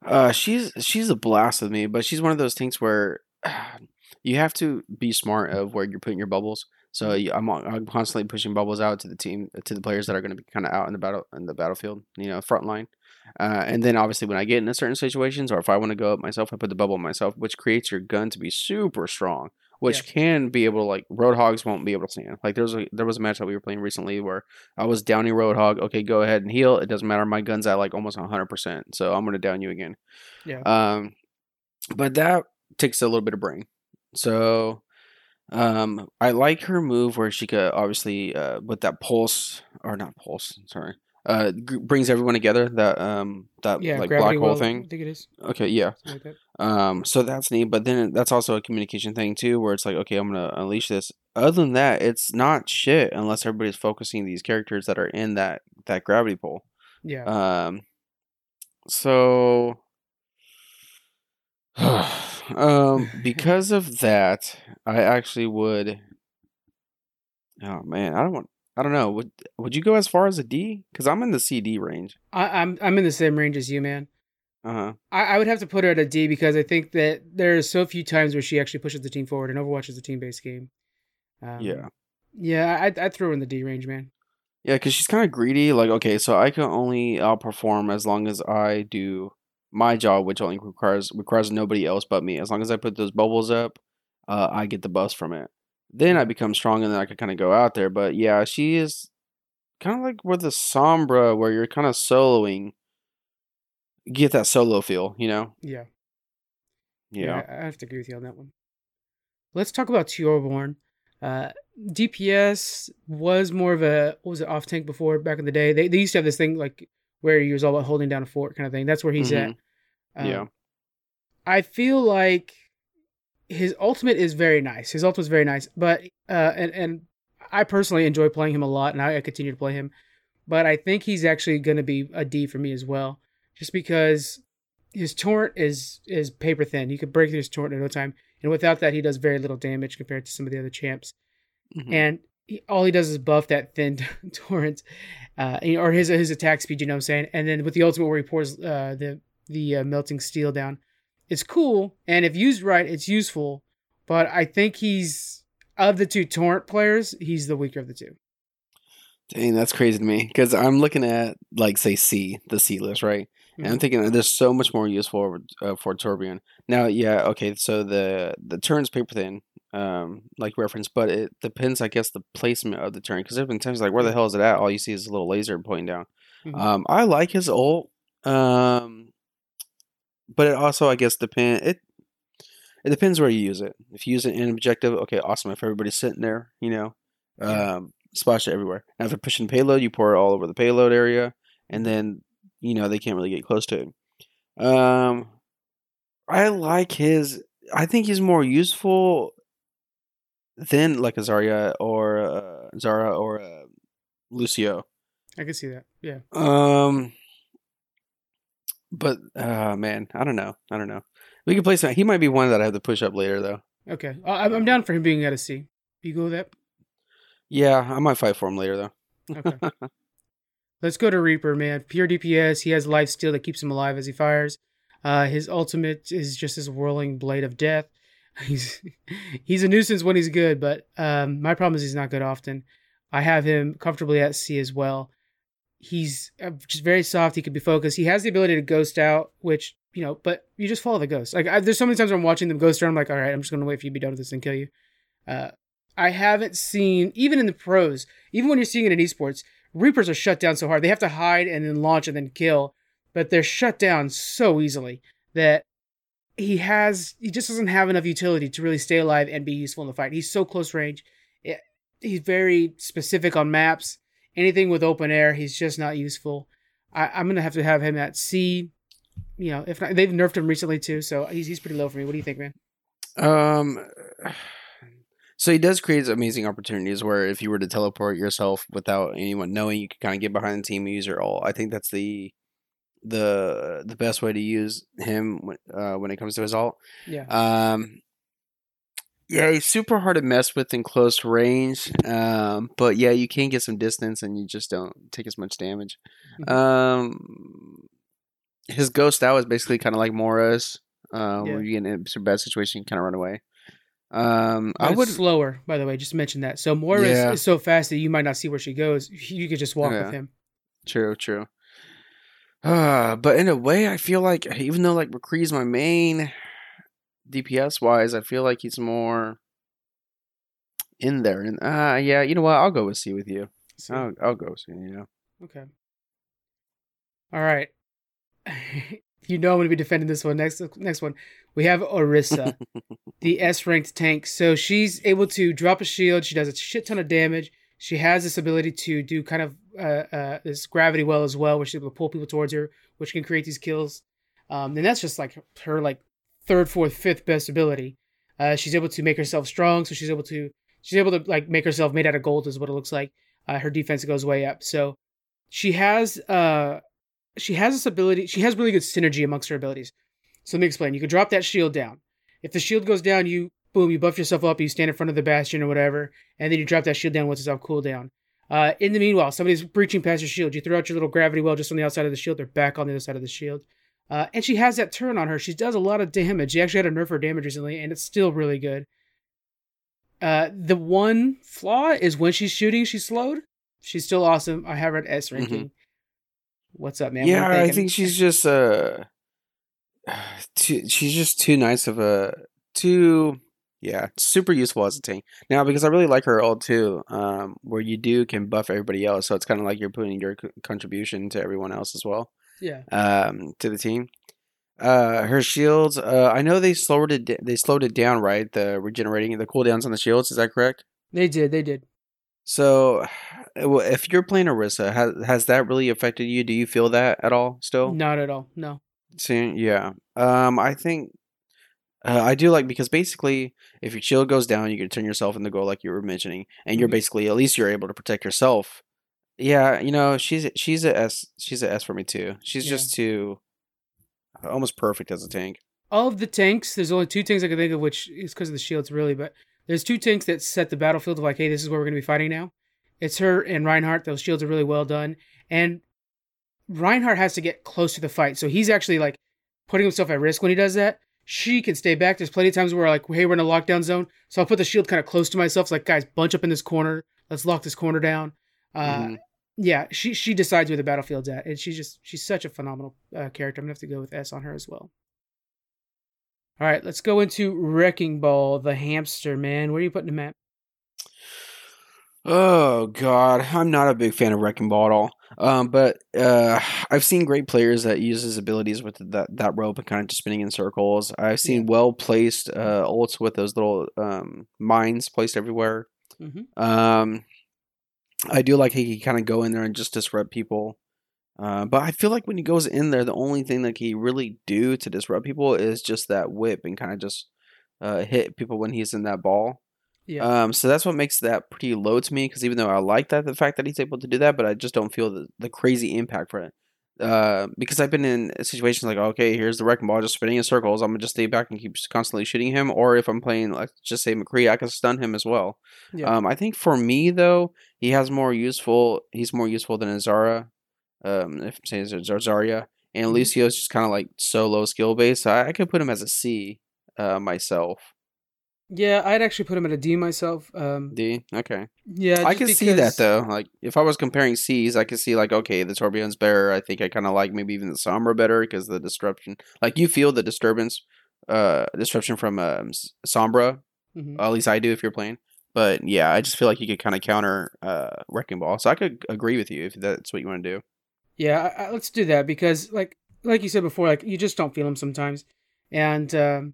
Uh, she's she's a blast with me, but she's one of those things where (sighs) you have to be smart of where you're putting your bubbles. So I'm I'm constantly pushing bubbles out to the team to the players that are going to be kind of out in the battle in the battlefield, you know, front line. Uh, and then obviously when I get into certain situations, or if I want to go up myself, I put the bubble myself, which creates your gun to be super strong, which can be able to like Roadhogs won't be able to stand. Like there was a there was a match that we were playing recently where I was downing Roadhog. Okay, go ahead and heal. It doesn't matter. My gun's at like almost 100, percent so I'm gonna down you again. Yeah. Um, but that takes a little bit of brain. So, um, I like her move where she could obviously uh with that pulse or not pulse, sorry, uh, g- brings everyone together. That um that Yeah, like black hole well, thing. I think it is. Okay, yeah. Like that. Um, so that's neat, but then that's also a communication thing too, where it's like, okay, I'm gonna unleash this. Other than that, it's not shit unless everybody's focusing these characters that are in that that gravity pull. Yeah. Um, so, (sighs) um, (laughs) because of that, I actually would. Oh man, I don't want. I don't know. Would Would you go as far as a D? Because I'm in the CD range. I, I'm I'm in the same range as you, man. Uh huh. I, I would have to put her at a D because I think that there are so few times where she actually pushes the team forward, and Overwatch is a team based game. Um, Yeah. Yeah, I'd, I'd throw her in the D range, man. Yeah, because she's kind of greedy. Like, okay, so I can only outperform as long as I do my job, which only requires requires nobody else but me. As long as I put those bubbles up, uh, I get the buffs from it. Then I become strong, and then I can kind of go out there. But yeah, she is kind of like with the Sombra, where you're kind of soloing. Get that solo feel, you know? Yeah. Yeah. I, I have to agree with you on that one. Let's talk about Torbjorn. Uh, DPS was more of a what was it off tank before back in the day. They they used to have this thing like where he was all about holding down a fort kind of thing. That's where he's at. Um, Yeah. I feel like his ultimate is very nice. His ultimate is very nice, but uh, and and I personally enjoy playing him a lot, and I, I continue to play him. But I think he's actually going to be a D for me as well, just because his torrent is is paper thin. He could break through his torrent in no time, and without that, he does very little damage compared to some of the other champs. Mhm. And he, all he does is buff that thin (laughs) torrent, uh, or his his attack speed. You know what I'm saying? And then with the ultimate where he pours uh, the the uh, melting steel down, it's cool. And if used right, it's useful. But I think he's of the two torrent players, he's the weaker of the two. Dang, that's crazy to me. Because I'm looking at, like, say, C, the C list, right? And I'm Mhm. thinking that there's so much more useful uh, for Torbjorn. Now, yeah, okay, so the the turns paper thin. um like reference, but it depends, I guess, the placement of the turn. Because there've been times like, where the hell is it at? All you see is a little laser pointing down. Mhm. Um, I like his ult. Um, but it also, I guess, depend it. It depends where you use it. If you use it in objective, okay, awesome. If everybody's sitting there, you know, Yeah. um, splash it everywhere. Now, if you're pushing payload, you pour it all over the payload area, and then you know they can't really get close to him. Um, I like his. I think he's more useful than like a Zarya or uh, Zara or uh, Lucio. I can see that. Yeah. Um, but uh, man, I don't know. I don't know. We could play some. He might be one that I have to push up later, though. Okay. I'm I'm down for him being at a C. You go with that? Yeah, I might fight for him later, though. Okay. (laughs) Let's go to Reaper, man. Pure DPS. He has life steal that keeps him alive as he fires. Uh, his ultimate is just this whirling blade of death. (laughs) He's he's a nuisance when he's good, but um, my problem is he's not good often. I have him comfortably at C as well. He's uh, just very soft. He could be focused. He has the ability to ghost out, which you know, but you just follow the ghost. Like I, there's so many times I'm watching them ghost around. I'm like, all right, I'm just gonna wait for you to be done with this and kill you. Uh, I haven't seen even in the pros, even when you're seeing it in esports, Reapers are shut down so hard. They have to hide and then launch and then kill, but they're shut down so easily that he has he just doesn't have enough utility to really stay alive and be useful in the fight. He's so close range. It, he's very specific on maps. Anything with open air, he's just not useful. I, I'm gonna have to have him at C. You know, if not, they've nerfed him recently too, so he's he's pretty low for me. What do you think, man? Um, so he does create amazing opportunities where if you were to teleport yourself without anyone knowing, you could kind of get behind the team and use your ult. I think that's the the the best way to use him when uh, when it comes to his ult. Yeah, Um, yeah, he's super hard to mess with in close range. Um, but yeah, you can get some distance and you just don't take as much damage. Mhm. Um, his ghost out is basically kind of like Moira's. Uh, Yeah. where you get in a bad situation, you kind of run away. Um, But I would. slower, by the way. Just mention that. So Moira Yeah. is, is so fast that you might not see where she goes. You could just walk Yeah. with him. True, true. Uh, (sighs) but in a way, I feel like even though like McCree's my main DPS wise, I feel like he's more in there. And uh, yeah, you know what? I'll go with C with you. So, I'll, I'll go with C. Yeah. okay. All right. (laughs) you know I'm going to be defending this one. Next, next one, we have Orisa, (laughs) the S ranked tank. So she's able to drop a shield. She does a shit ton of damage. She has this ability to do kind of uh, uh, this gravity well as well, where she's able to pull people towards her, which can create these kills. Um, and that's just like her like third, fourth, fifth best ability. Uh, she's able to make herself strong, so she's able to she's able to like make herself made out of gold is what it looks like. Uh, her defense goes way up. So she has uh she has this ability. She has really good synergy amongst her abilities. So let me explain. You can drop that shield down. If the shield goes down, you boom, you buff yourself up. You stand in front of the bastion or whatever, and then you drop that shield down once it's off cooldown. Uh, in the meanwhile, somebody's breaching past your shield. You throw out your little gravity well just on the outside of the shield. They're back on the other side of the shield. Uh, and she has that turn on her. She does a lot of damage. She actually had a nerf her damage recently, and it's still really good. Uh, the one flaw is when she's shooting, she's slowed. She's still awesome. I have her at S ranking. What's up, man? Yeah, I think she's just uh, (sighs) too, she's just too nice of a too yeah, super useful as a tank. Now because I really like her ult too, um, where you do can buff everybody else, so it's kind of like you're putting your co- contribution to everyone else as well, yeah. um, to the team. Uh, her shields. Uh, I know they slowed it. They slowed it down, right? The regenerating, the cooldowns on the shields. Is that correct? They did. They did. So, (sighs) well, if you're playing Orisa, has has that really affected you? Do you feel that at all still? Not at all. No. See, yeah. Um, I think uh, I do like because basically, if your shield goes down, you can turn yourself into gold, like you were mentioning, and you're Mhm. basically at least you're able to protect yourself. Yeah, you know, she's she's a S. She's a S for me too. She's Yeah. just too almost perfect as a tank. All of the tanks, there's only two tanks I can think of, which is because of the shields, really. But there's two tanks that set the battlefield of like, hey, this is where we're going to be fighting now. It's her and Reinhardt. Those shields are really well done, and Reinhardt has to get close to the fight, so he's actually like putting himself at risk when he does that. She can stay back. There's plenty of times where like, hey, we're in a lockdown zone, so I'll put the shield kind of close to myself. It's like, guys, bunch up in this corner. Let's lock this corner down. Uh, Mhm. yeah, she she decides where the battlefield's at, and she's just she's such a phenomenal uh, character. I'm gonna have to go with S on her as well. All right, let's go into Wrecking Ball, the hamster man. Where are you putting him at? Oh God, I'm not a big fan of Wrecking Ball at all. Um, but uh, I've seen great players that use his abilities with that that rope and kind of just spinning in circles. I've seen well placed uh, ults with those little um, mines placed everywhere. Mm-hmm. Um, I do like he can kind of go in there and just disrupt people. Uh, but I feel like when he goes in there, the only thing that he really do to disrupt people is just that whip and kind of just uh, hit people when he's in that ball. Yeah. Um, so that's what makes that pretty low to me. Because even though I like that, the fact that he's able to do that, but I just don't feel the, the crazy impact for it. Uh, because I've been in situations like, okay, here's the wrecking ball just spinning in circles. I'm gonna just stay back and keep constantly shooting him. Or if I'm playing, like, just say McCree, I can stun him as well. yeah. Um, I think for me though, he has more useful. He's more useful than Azara. Um, if I'm saying Zar- Zarya and Mhm. Lucio's just kind of like so low skill base. So I, I could put him as a C, uh, myself. yeah, I'd actually put him at a D myself. Um, D. Okay. yeah, I can see that though. Like if I was comparing C's, I could see like okay, the Torbjorn's better. I think I kind of like maybe even the Sombra better because the disruption. Like you feel the disturbance, uh, disruption from um, Sombra. Mhm. At least I do if you're playing. But yeah, I just feel like you could kind of counter uh Wrecking Ball. So I could agree with you if that's what you want to do. Yeah, I, I, let's do that because, like, like you said before, like you just don't feel him sometimes, and um,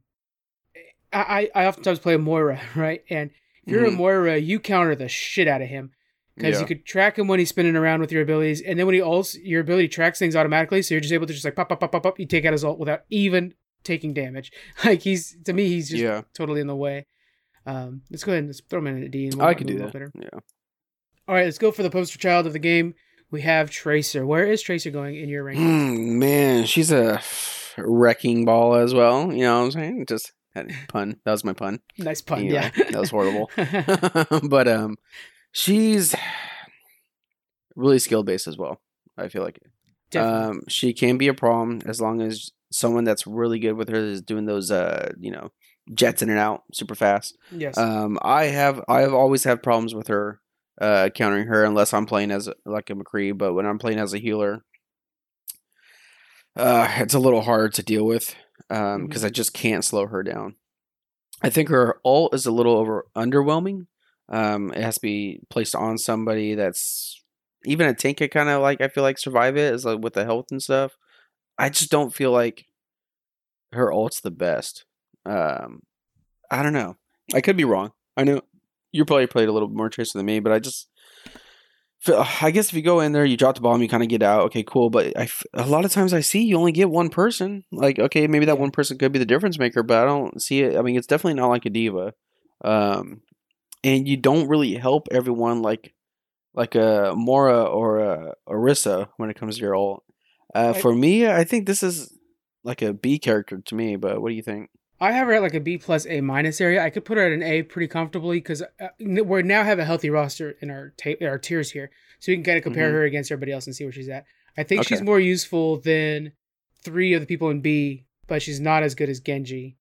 I I oftentimes play a Moira, (laughs) right? And if you're a Mhm. Moira, you counter the shit out of him because Yeah. you could track him when he's spinning around with your abilities, and then when he ults, your ability tracks things automatically, so you're just able to just like pop pop pop pop pop. You take out his ult without even taking damage. (laughs) Like he's to me, he's just yeah, totally in the way. Um, let's go ahead and throw him in a D. And I could do that. better. Yeah. All right, let's go for the poster child of the game. We have Tracer. Where is Tracer going in your ranking? Hmm, man, she's a wrecking ball as well. You know what I'm saying? Just had a pun. That was my pun. Nice pun. Anyway, yeah, that was horrible. (laughs) (laughs) but um, she's really skill based as well. I feel like Definitely. um, she can be a problem as long as someone that's really good with her is doing those uh, you know, jets in and out super fast. yes. Um, I have I have always had problems with her uh countering her unless I'm playing as like a McCree, but when I'm playing as a healer, uh, it's a little hard to deal with um because I just can't slow her down. I think her ult is a little over underwhelming. Um, it has to be placed on somebody that's even a tank could kind of like I feel like survive it is like with the health and stuff. I just don't feel like her ult's the best. Um, I don't know. I could be wrong. I know you probably played a little more Tracer than me, but I just I guess if you go in there, you drop the bomb, you kind of get out. Okay, cool. But I a lot of times I see you only get one person. Like, okay, maybe that one person could be the difference maker, but I don't see it. I mean, it's definitely not like a D.Va. Um, and you don't really help everyone like like a Moira or a Orisa when it comes to your ult. Uh, for me, I think this is like a B character to me. But what do you think? I have her at like a B plus A minus area. I could put her at an A pretty comfortably because uh, we now have a healthy roster in our ta- our tiers here, so we can kind of compare Mhm. her against everybody else and see where she's at. I think she's more useful than three of the people in B, but she's not as good as Genji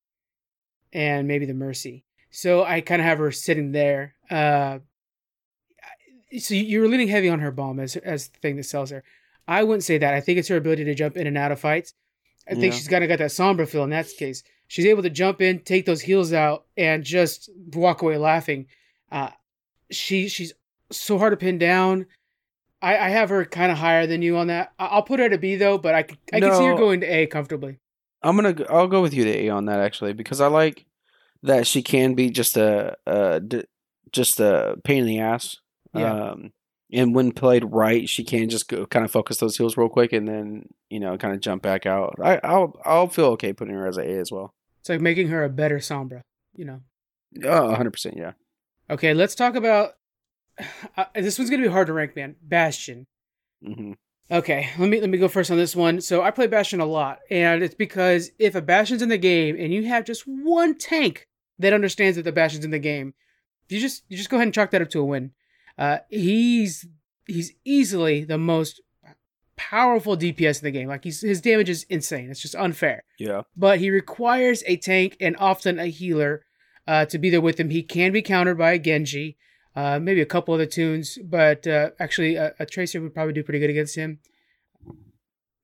and maybe the Mercy. So I kind of have her sitting there. Uh, so you were leaning heavy on her bomb as as the thing that sells her. I wouldn't say that. I think it's her ability to jump in and out of fights. I think Yeah. she's kind of got that Sombra feel in that case. She's able to jump in, take those heals out, and just walk away laughing. Uh, she she's so hard to pin down. I, I have her kind of higher than you on that. I, I'll put her at a B though, but I I can see her No. going to A comfortably. I'm gonna I'll go with you to A on that actually because I like that she can be just a just a pain in the ass. Yeah. Um, and when played right, she can just go kind of focus those heals real quick and then you know kind of jump back out. I I'll I'll feel okay putting her as a A as well. It's like making her a better Sombra, you know. Oh, 100 percent, yeah. Okay, let's talk about. Uh, this one's gonna be hard to rank, man. Bastion. hmm Okay, let me let me go first on this one. So I play Bastion a lot, and it's because if a Bastion's in the game and you have just one tank that understands that the Bastion's in the game, you just you just go ahead and chalk that up to a win. Uh, he's he's easily the most powerful DPS in the game. Like he's his damage is insane. It's just unfair. Yeah. But he requires a tank and often a healer uh, to be there with him. He can be countered by a Genji, uh, maybe a couple other tunes, but uh, actually a, a Tracer would probably do pretty good against him.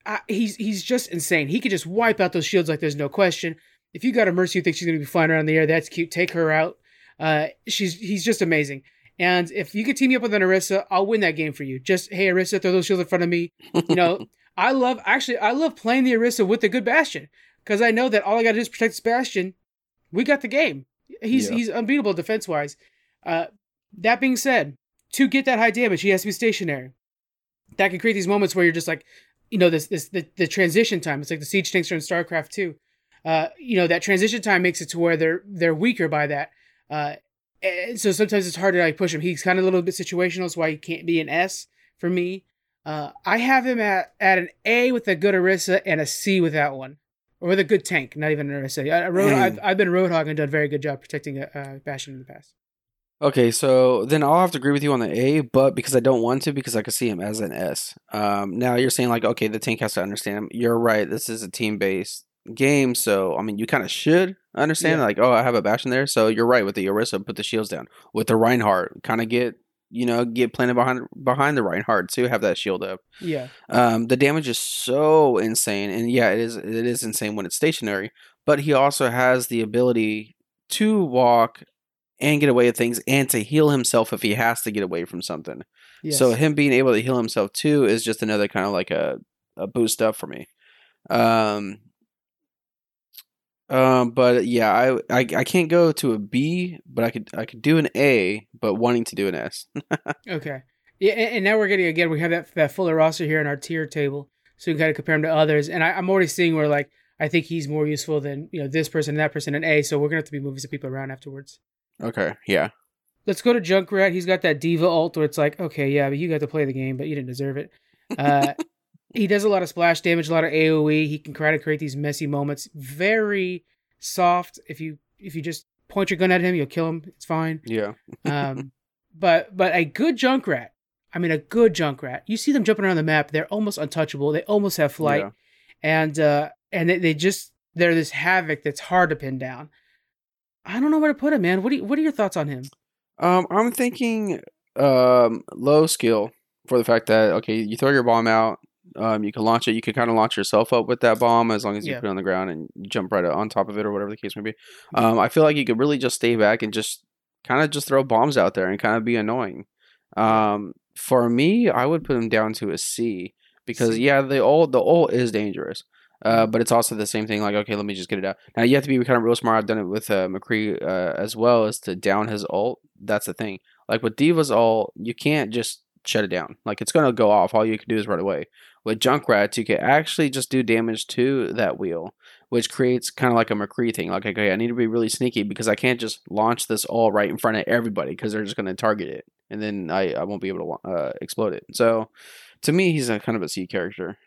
Uh, he's he's just insane. He could just wipe out those shields like there's no question. if you got a Mercy, you think she's gonna be flying around in the air. That's cute. Take her out. Uh, she's he's just amazing. And if you could team me up with an Orisa, I'll win that game for you. Just hey, Orisa, throw those shields in front of me. You know, (laughs) I love actually I love playing the Orisa with the good Bastion because I know that all I got to do is protect this Bastion. We got the game. He's Yeah. he's unbeatable defense wise. Uh, that being said, to get that high damage, he has to be stationary. That can create these moments where you're just like, you know, this this the, the transition time. It's like the siege tanks are in StarCraft 2. Uh, you know, that transition time makes it to where they're they're weaker by that. Uh, so sometimes it's hard to like push him. He's kind of a little bit situational. That's why he can't be an S for me. Uh, I have him at, at an A with a good Orisa and a C with that one, or with a good tank, not even an Orisa. I, I road, Mm. I've, I've been Roadhog and done a very good job protecting uh, Bastion in the past. Okay, so then I'll have to agree with you on the A, but because I don't want to, because I could see him as an S. Um, now you're saying like, okay, the tank has to understand him. You're right. This is a team based game, so I mean, you kind of should understand Yeah. like, oh, I have a bash in there. So you're right with the Orisa, put the shields down. With the Reinhardt, kind of get you know get planted behind behind the Reinhardt too. Have that shield up. Yeah, Um, the damage is so insane, and yeah, it is. It is insane when it's stationary. But he also has the ability to walk and get away with things, and to heal himself if he has to get away from something. yes. So him being able to heal himself too is just another kind of like a, a boost up for me. Um. Um, but yeah, I, I I can't go to a B, but I could I could do an A, but wanting to do an S. (laughs) Okay. Yeah, and, and now we're getting again. We have that that fuller roster here in our tier table, so we can kind of compare him to others. And I, I'm already seeing where like I think he's more useful than you know this person and that person in A. So we're gonna have to be moving some people around afterwards. okay, yeah, Let's go to Junkrat. He's got that D.Va alt where it's like, okay, yeah, but you got to play the game, but you didn't deserve it. (laughs) Uh, he does a lot of splash damage, a lot of AOE. He can kind of create these messy moments. Very soft. If you if you just point your gun at him, you'll kill him. It's fine. yeah, (laughs) Um, but but a good Junkrat. I mean, a good Junkrat. You see them jumping around the map. They're almost untouchable. They almost have flight, Yeah. and uh, and they, they just they're this havoc that's hard to pin down. I don't know where to put him, man. What do you, what are your thoughts on him? Um, I'm thinking um low skill for the fact that okay, you throw your bomb out, um, you can launch it. You can kind of launch yourself up with that bomb as long as you Yeah. put it on the ground and jump right on top of it or whatever the case may be. Um, I feel like you could really just stay back and just kind of just throw bombs out there and kind of be annoying. Um, for me, I would put him down to a C because yeah, the ult the ult is dangerous. Uh, but it's also the same thing. Like, okay, let me just get it out. Now you have to be kind of real smart. I've done it with uh, McCree uh, as well as to down his ult. That's the thing. Like with D.Va's ult, you can't just shut it down. Like it's gonna go off. All you can do is run away. With Junkrat, you can actually just do damage to that wheel, which creates kind of like a McCree thing. Like, okay, I need to be really sneaky because I can't just launch this all right in front of everybody because they're just gonna target it, and then I, I won't be able to uh, explode it. So, to me, he's a kind of a C character.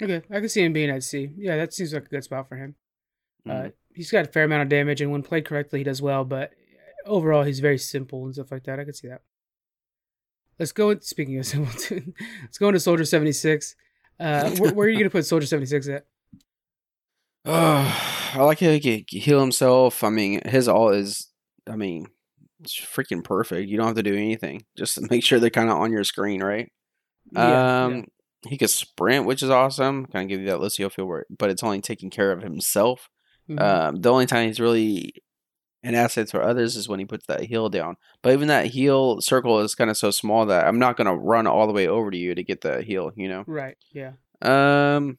Okay, I can see him being at C. Yeah, that seems like a good spot for him. Mhm. Uh, he's got a fair amount of damage, and when played correctly, he does well. But overall, he's very simple and stuff like that. I can see that. Let's go. In, speaking of (laughs) simple, let's go into Soldier seventy six. Uh, where, where are you gonna put Soldier seventy six at? Uh, (sighs) I like how he can heal himself. I mean, his all is, I mean, it's freaking perfect. You don't have to do anything. Just (laughs) make sure they're kind of on your screen, right? Yeah, um, yeah. he could sprint, which is awesome. Kind of give you that Lucio feel, where, but it's only taking care of himself. Mhm. Um, the only time he's really an assets for others is when he puts that heal down. But even that heal circle is kind of so small that I'm not gonna run all the way over to you to get the heal. You know. right. Yeah. Um.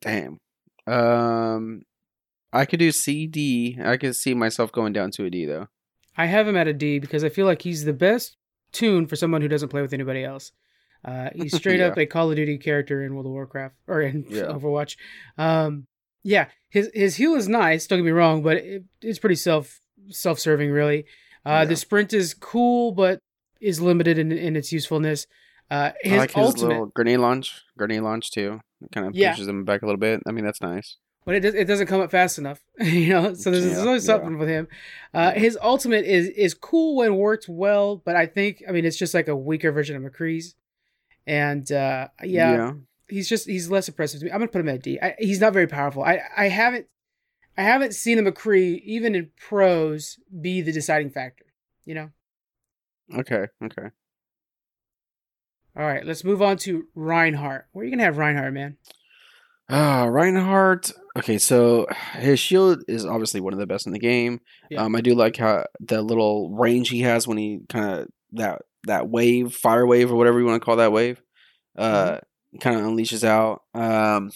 Damn. Um. I could do C D. I could see myself going down to a D though. I have him at a D because I feel like he's the best tune for someone who doesn't play with anybody else. Uh, he's (laughs) straight up a Call of Duty character in World of Warcraft or in Yeah. (laughs) Overwatch. Um, yeah, his his heal is nice. Don't get me wrong, but it, it's pretty self self serving, really. Uh, Yeah. The sprint is cool, but is limited in, in its usefulness. Uh, his I like his ultimate, little grenade launch. Grenade launch too. It kind of Yeah. pushes him back a little bit. I mean, that's nice. but it does, it doesn't come up fast enough, (laughs) you know. So there's, there's Yeah, always yeah. something with him. Uh, his ultimate is is cool when worked well, but I think I mean it's just like a weaker version of McCree's, and uh, yeah, he's just he's less impressive to me. I'm gonna put him at D. I, he's not very powerful. I I haven't I haven't seen a McCree even in pros be the deciding factor. You know. Okay. Okay. All right, let's move on to Reinhardt. Where are you gonna have Reinhardt, man? Ah, Reinhardt. Okay, so his shield is obviously one of the best in the game. Yeah. Um, I do like how the little range he has when he kind of that that wave, fire wave, or whatever you want to call that wave, uh, kind of unleashes out. Um,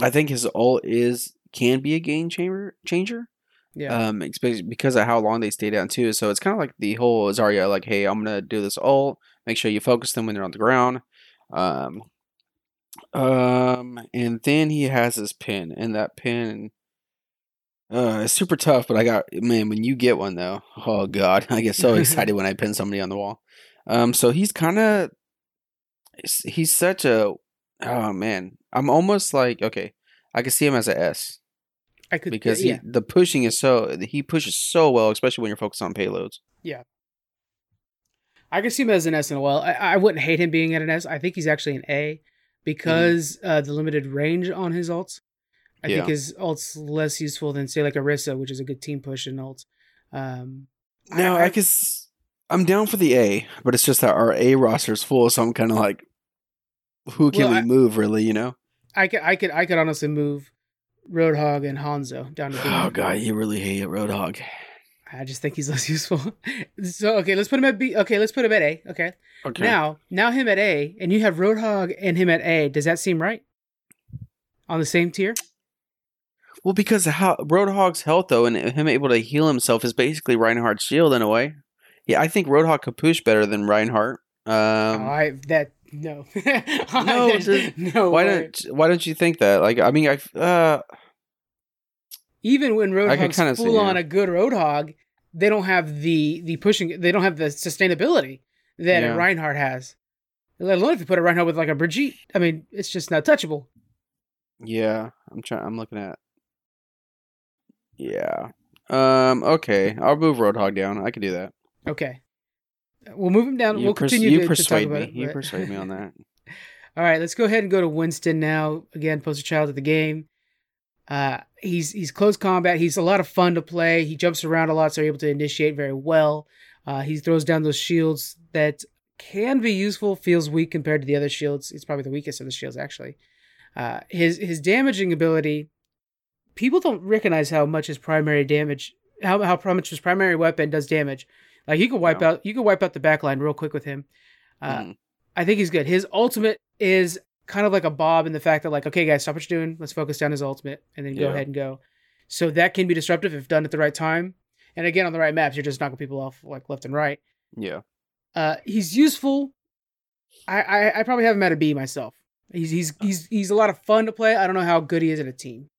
I think his ult is can be a game changer changer. Yeah. Um, especially because of how long they stay down too. So it's kind of like the whole Zarya, like, hey, I'm gonna do this ult. Make sure you focus them when they're on the ground. Um, um, and then he has his pin, and that pin, uh, it's super tough. But I got man, when you get one though, oh god, (laughs) I get so excited when I pin somebody on the wall. Um, so he's kind of, he's such a, oh man, I'm almost like okay, I can see him as a S I could because yeah. he, the pushing is so he pushes so well, especially when you're focused on payloads. Yeah, I could see him as an S and a well. I, I wouldn't hate him being at an S. I think he's actually an A because uh, the limited range on his ults. I Yeah. think his ult's less useful than say like Orisa, which is a good team push in ults. Um, No, I, guess I'm down for the A, but it's just that our A roster is full, so I'm kind of like, who can Well, we I- move really? You know? I could I could I could honestly move Roadhog and Hanzo down to B. Oh god, you really hate it, Roadhog. I just think he's less (laughs) useful. so okay, let's put him at B. Okay, let's put him at A. Okay. Okay. Now, now him at A, and you have Roadhog and him at A. Does that seem right? On the same tier? well, because how Roadhog's health though, and him able to heal himself is basically Reinhardt's shield in a way. Yeah, I think Roadhog could push better than Reinhardt. Um, oh, I that no. (laughs) No, just- no. why way. don't Why don't you think that? Like, I mean, I uh, even when Roadhog's see, on a good Roadhog, they don't have the the pushing. They don't have the sustainability that Yeah. Reinhardt has. Let alone if you put a Reinhardt with like a Brigitte. I mean, it's just not touchable. yeah, I'm trying. I'm looking at. Yeah. Um. Okay, I'll move Roadhog down. I can do that. Okay. We'll move him down. You we'll pers- continue you to, to talk persuade about me. it. You but- persuade me (laughs) on that. All right, let's go ahead and go to Winston now. Again, poster child of the game. Uh, he's he's close combat. He's a lot of fun to play. He jumps around a lot, so able to initiate very well. Uh, he throws down those shields that can be useful. Feels weak compared to the other shields. It's probably the weakest of the shields, actually. Uh, his his damaging ability. People don't recognize how much his primary damage, how how much his primary weapon does damage. Like you could wipe Yeah. out, you could wipe out the backline real quick with him. Uh, Mhm. I think he's good. His ultimate is kind of like a Bob in the fact that like, okay, guys, stop what you're doing. Let's focus down his ultimate, and then go Yeah. ahead and go. So that can be disruptive if done at the right time. And again, on the right maps, you're just knocking people off like left and right. Yeah. Uh, he's useful. I, I I probably have him at a B myself. He's he's he's he's a lot of fun to play. I don't know how good he is in a team.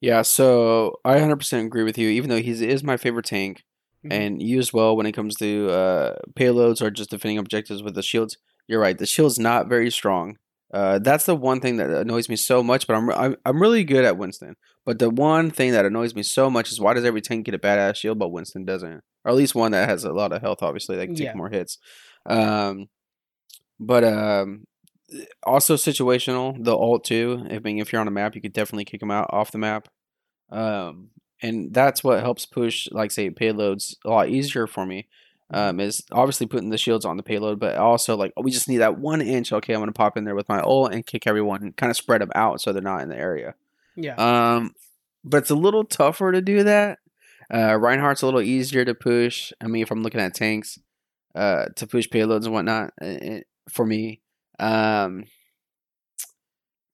Yeah, so I 100% agree with you. Even though he is my favorite tank Mhm. and used well when it comes to uh, payloads or just defending objectives with the shields, you're right. The shield's not very strong. Uh, that's the one thing that annoys me so much. But I'm, I'm I'm really good at Winston. But the one thing that annoys me so much is why does every tank get a badass shield, but Winston doesn't, or at least one that has a lot of health. Obviously, they can take Yeah. more hits. Um, but um, also situational. The alt too. I mean, if you're on a map, you could definitely kick them out off the map. Um, and that's what helps push, like say, payloads a lot easier for me. Um, is obviously putting the shields on the payload, but also like oh, we just need that one inch. Okay, I'm gonna pop in there with my ult and kick everyone, and kind of spread them out so they're not in the area. yeah. Um, but it's a little tougher to do that. Uh, Reinhardt's a little easier to push. I mean, if I'm looking at tanks, uh, to push payloads and whatnot, uh, uh, for me, um,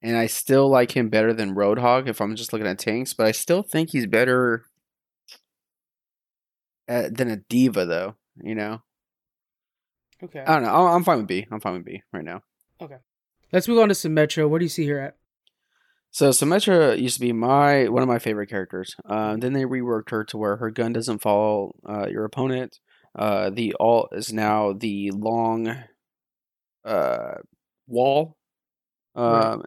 and I still like him better than Roadhog if I'm just looking at tanks, but I still think he's better at, than a D.Va, though. You know, okay. I don't know. I'm I'm fine with B. I'm fine with B right now. Okay. Let's move on to Symmetra. What do you see here at? So Symmetra used to be my one of my favorite characters. Um, then they reworked her to where her gun doesn't follow uh, your opponent. Uh, the alt is now the long uh, wall. Right.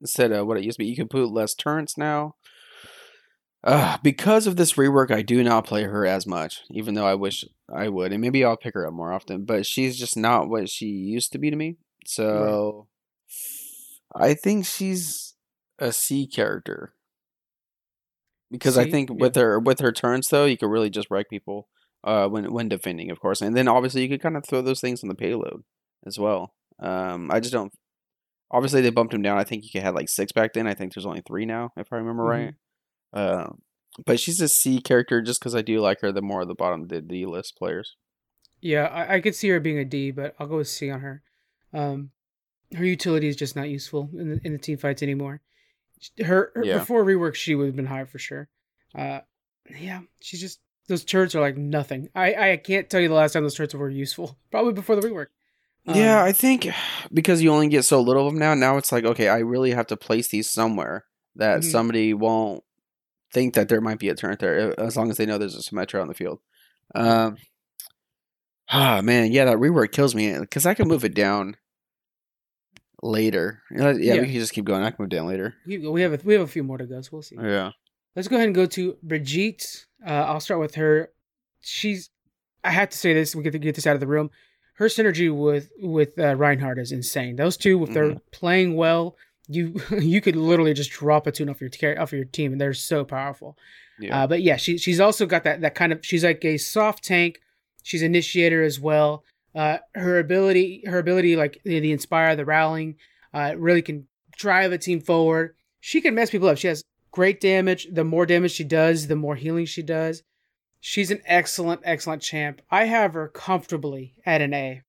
Instead of what it used to be, you can put less turrets now. Uh, because of this rework, I do not play her as much, even though I wish I would, and maybe I'll pick her up more often. But she's just not what she used to be to me. So I think she's a C character because I C? think Yeah. with her with her turns though, you could really just wreck people uh, when when defending, of course, and then obviously you could kind of throw those things on the payload as well. Um, I just don't. Obviously, they bumped him down. I think he had like six back then. I think there's only three now, if I remember Mhm. right. Uh, but she's a C character just because I do like her. The more of the bottom the D list players. Yeah, I, I could see her being a D, but I'll go with C on her. Um, her utility is just not useful in the in the team fights anymore. Her, her Yeah. before rework, she would have been high for sure. Uh, yeah, she's just those turrets are like nothing. I I can't tell you the last time those turrets were useful. (laughs) Probably before the rework. Yeah, Um, I think because you only get so little of them now. Now it's like okay, I really have to place these somewhere that Mhm. somebody won't think that there might be a turret there, as long as they know there's a Symmetra on the field. Um, ah man, yeah, that rework kills me because I can move it down later. Yeah, yeah, Yeah. we can just keep going. I can move down later. we have a, we have a few more to go, so we'll see. Yeah. Let's go ahead and go to Brigitte. Uh, I'll start with her. She's. I have to say this. We get to get this out of the room. Her synergy with with uh, Reinhardt is insane. Those two, if they're playing well, you (laughs) you could literally just drop a tune off your t- off your team, and they're so powerful. Yeah. Uh, but yeah, she she's also got that that kind of. She's like a soft tank. She's initiator as well. Uh, her ability, her ability, like the, the inspire, the rallying, uh, really can drive a team forward. She can mess people up. She has great damage. The more damage she does, the more healing she does. She's an excellent, excellent champ. I have her comfortably at an A.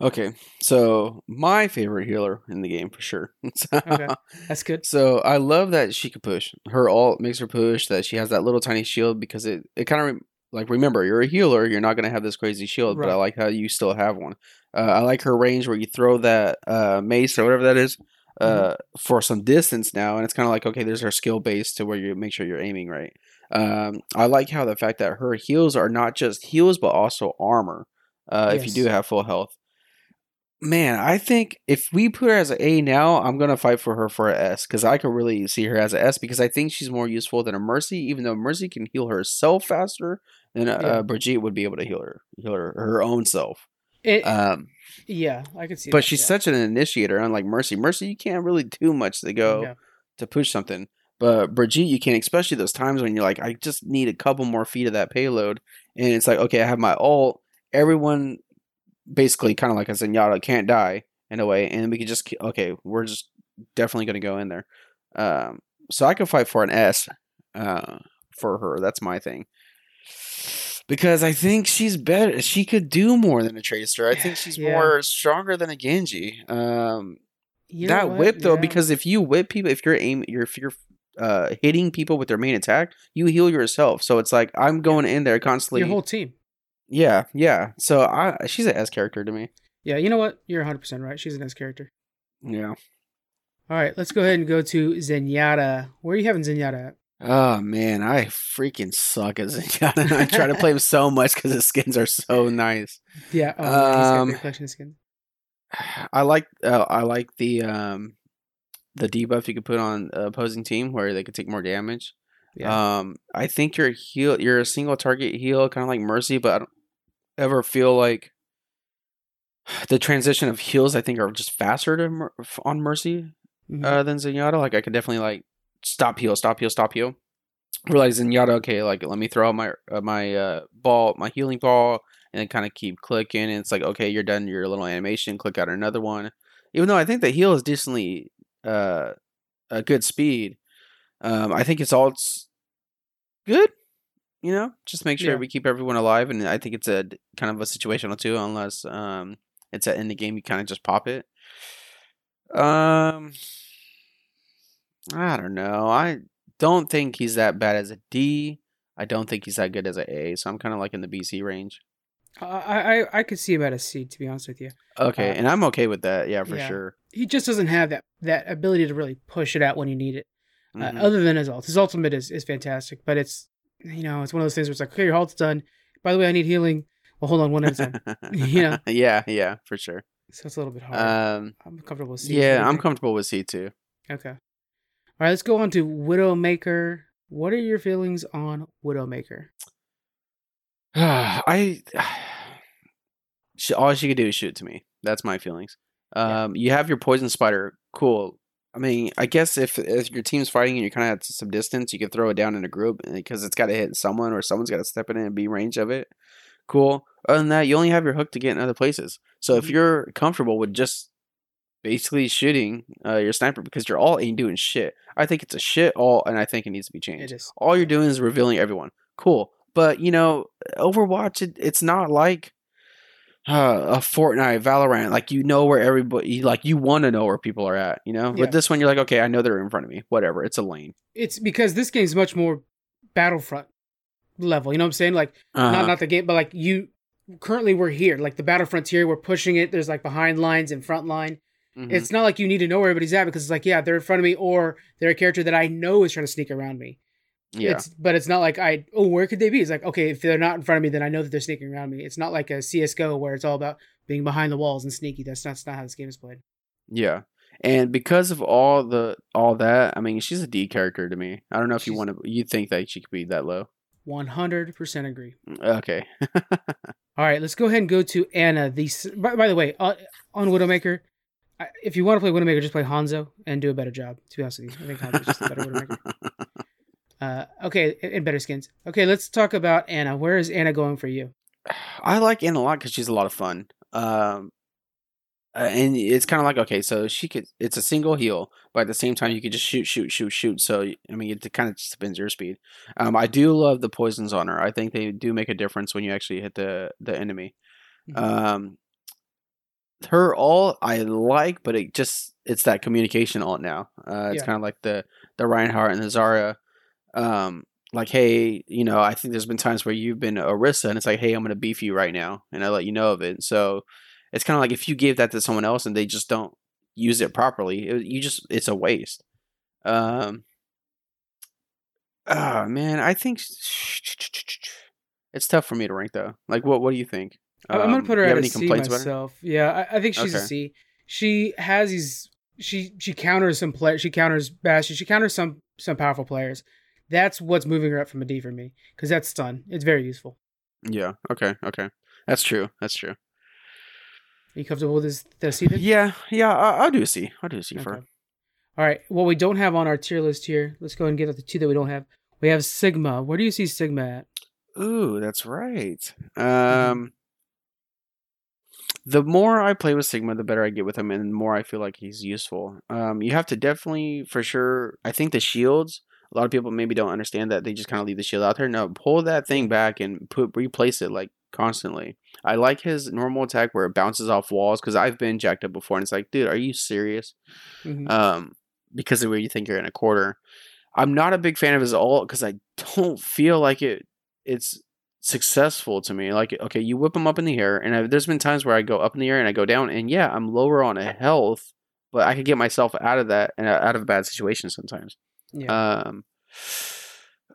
Okay, so my favorite healer in the game for sure. Okay. (laughs) That's good. So I love that she can push. Her ult makes her push. That she has that little tiny shield because it it kind of like remember you're a healer. You're not gonna have this crazy shield, but I like how you still have one. Uh, I like her range where you throw that uh, mace or whatever that is uh, for some distance now, and it's kind of like okay, there's her skill base to where you make sure you're aiming right. Um, I like how the fact that her heals are not just heals but also armor. Uh, If you do have full health. Man, I think if we put her as an A now, I'm gonna fight for her for a S because I could really see her as a S because I think she's more useful than a Mercy. Even though Mercy can heal herself faster than uh, Yeah. Brigitte would be able to heal her, heal her, her own self. It, Um, yeah, I could see. but that, she's yeah. such an initiator, unlike Mercy. Mercy, you can't really do much to go Yeah. to push something. But Brigitte, you can't, especially those times when you're like, I just need a couple more feet of that payload, and it's like, okay, I have my ult. Everyone, basically, kind of like a Zenyatta, can't die in a way, and we could just, okay, we're just definitely going to go in there. Um, so I could fight for an S uh, for her. That's my thing. Because I think she's better. She could do more than a tracer. I think she's Yeah. more stronger than a Genji. Um, You that whip though, Yeah. because if you whip people, if you're aim, you're if you're uh, hitting people with their main attack, you heal yourself. So it's like I'm going in there constantly. your whole team. yeah, yeah. So I, she's an S character to me. Yeah, you know what? You're 100 percent right. She's an S character. Yeah. All right, let's go ahead and go to Zenyatta. Where are you having Zenyatta at? Oh man, I freaking suck at Zenyatta. I try to play him so much because his skins are so nice. (laughs) Yeah, oh, yeah, he's got a Um, collection of skins. I like uh, I like the um the debuff you could put on uh, opposing team where they could take more damage. Yeah. Um, I think you're heal. You're a single target heal, kind of like Mercy, but I don't ever feel like the transition of heals. I think are just faster to on Mercy Mhm. uh, than Zenyatta. Like I could definitely like stop heal, stop heal, stop heal. Realize Zenyatta, okay, like let me throw out my uh, my uh, ball, my healing ball, and then kind of keep clicking. And it's like, okay, you're done your little animation. Click out another one. Even though I think the heal is decently uh, a good speed, um, I think it's all s- good. You know, just make sure Yeah. we keep everyone alive, and I think it's a kind of a situational too, unless um, it's at in the game, you kind of just pop it. Um, I don't know. I don't think he's that bad as a D. I don't think he's that good as a A. So I'm kind of like in the BC range. I, I I could see about a C to be honest with you. Okay, Uh, and I'm okay with that. Yeah, for yeah. sure. He just doesn't have that that ability to really push it out when you need it. Uh, Mhm. other than his ult, his ultimate is, is fantastic, but it's you know it's one of those things where it's like okay your ult's done. By the way, I need healing. Well, hold on one at a time. (laughs) (laughs) Yeah. (laughs) yeah, yeah, for sure. so it's a little bit hard. Um, I'm comfortable with C. Yeah, I'm comfortable with C too. Okay. All right, let's go on to Widowmaker. What are your feelings on Widowmaker? (sighs) I, (sighs) she, all she could do is shoot to me. That's my feelings. Yeah. Um, you have your poison spider. Cool. I mean, I guess if if your team's fighting and you're kind of at some distance, you can throw it down in a group because it's got to hit someone or someone's got to step in and be range of it. Cool. Other than that, you only have your hook to get in other places. So if Mhm. you're comfortable with just basically shooting uh, your sniper because you're all ain't doing shit. I think it's a shit all, and I think it needs to be changed. It is. All you're doing is revealing everyone. Cool, but you know, Overwatch, it, it's not like uh, a Fortnite, Valorant. Like you know where everybody, like you want to know where people are at. You know, Yeah. with this one, you're like, okay, I know they're in front of me. Whatever, it's a lane. It's because this game's much more Battlefront level. You know what I'm saying? Like Uh-huh. not not the game, but like you currently we're here. Like the Battlefront's here. We're pushing it. There's like behind lines and front line. Mhm. It's not like you need to know where everybody's at because it's like yeah, they're in front of me or they're a character that I know is trying to sneak around me. Yeah, It's but it's not like I oh where could they be? It's like okay if they're not in front of me then I know that they're sneaking around me. It's not like a CS:GO where it's all about being behind the walls and sneaky. That's not, that's not how this game is played. yeah. And because of all the all that, I mean, she's a D character to me. I don't know if you want to. You think that she could be that low? One hundred percent agree. Mm, okay. (laughs) All right, let's go ahead and go to Ana. The by, by the way, on, on Widowmaker, I, if you want to play Widowmaker, just play Hanzo and do a better job. To be honest with you, I think Hanzo's just a better Widowmaker. (laughs) Uh, okay, and, better skins. Okay, let's talk about Ana. Where is Ana going for you? I like Ana a lot because she's a lot of fun. Um, uh, and it's kind of like okay, so she could. It's a single heal, but at the same time, you could just shoot, shoot, shoot, shoot. So I mean, it kind of just depends your speed. Um, I do love the poisons on her. I think they do make a difference when you actually hit the the enemy. Mhm. Um, her all I like, but it just it's that communication alt now. Uh, it's Yeah. kind of like the the Reinhardt and the Zarya. Um, like hey, you know, I think there's been times where you've been Orisa, and it's like hey, I'm gonna beef you right now, and I let you know of it. So it's kind of like if you give that to someone else and they just don't use it properly, it, you just it's a waste. Um. Oh man, I think (sniffs) it's tough for me to rank though. Like, what what do you think? I'm gonna Um, put her at a C complaints about her? myself. Yeah, I, I think she's a Okay. C. She has these. She she counters some play. She counters Bastion. She counters some some powerful players. That's what's moving her up from a D for me because that's stun. It's very useful. Yeah. Okay. Okay. That's true. That's true. Are you comfortable with this? The C then? Yeah. Yeah. I, I'll do a C. I'll do a C for. Okay. All right. What we don't have on our tier list here. Let's go and get at the two that we don't have. We have Sigma. Where do you see Sigma at? Ooh, that's right. Um, the more I play with Sigma, the better I get with him, and the more I feel like he's useful. Um, you have to definitely, for sure. I think the shields. A lot of people maybe don't understand that they just kind of leave the shield out there. No, pull that thing back and put replace it like constantly. I like his normal attack where it bounces off walls because I've been jacked up before, and it's like, dude, are you serious? Mhm. um, because of where you think you're in a quarter. I'm not a big fan of his ult because I don't feel like it. It's successful to me. Like, okay, you whip him up in the air, and I, there's been times where I go up in the air and I go down, and yeah, I'm lower on a health, but I could get myself out of that and out of a bad situation sometimes. Yeah. Um,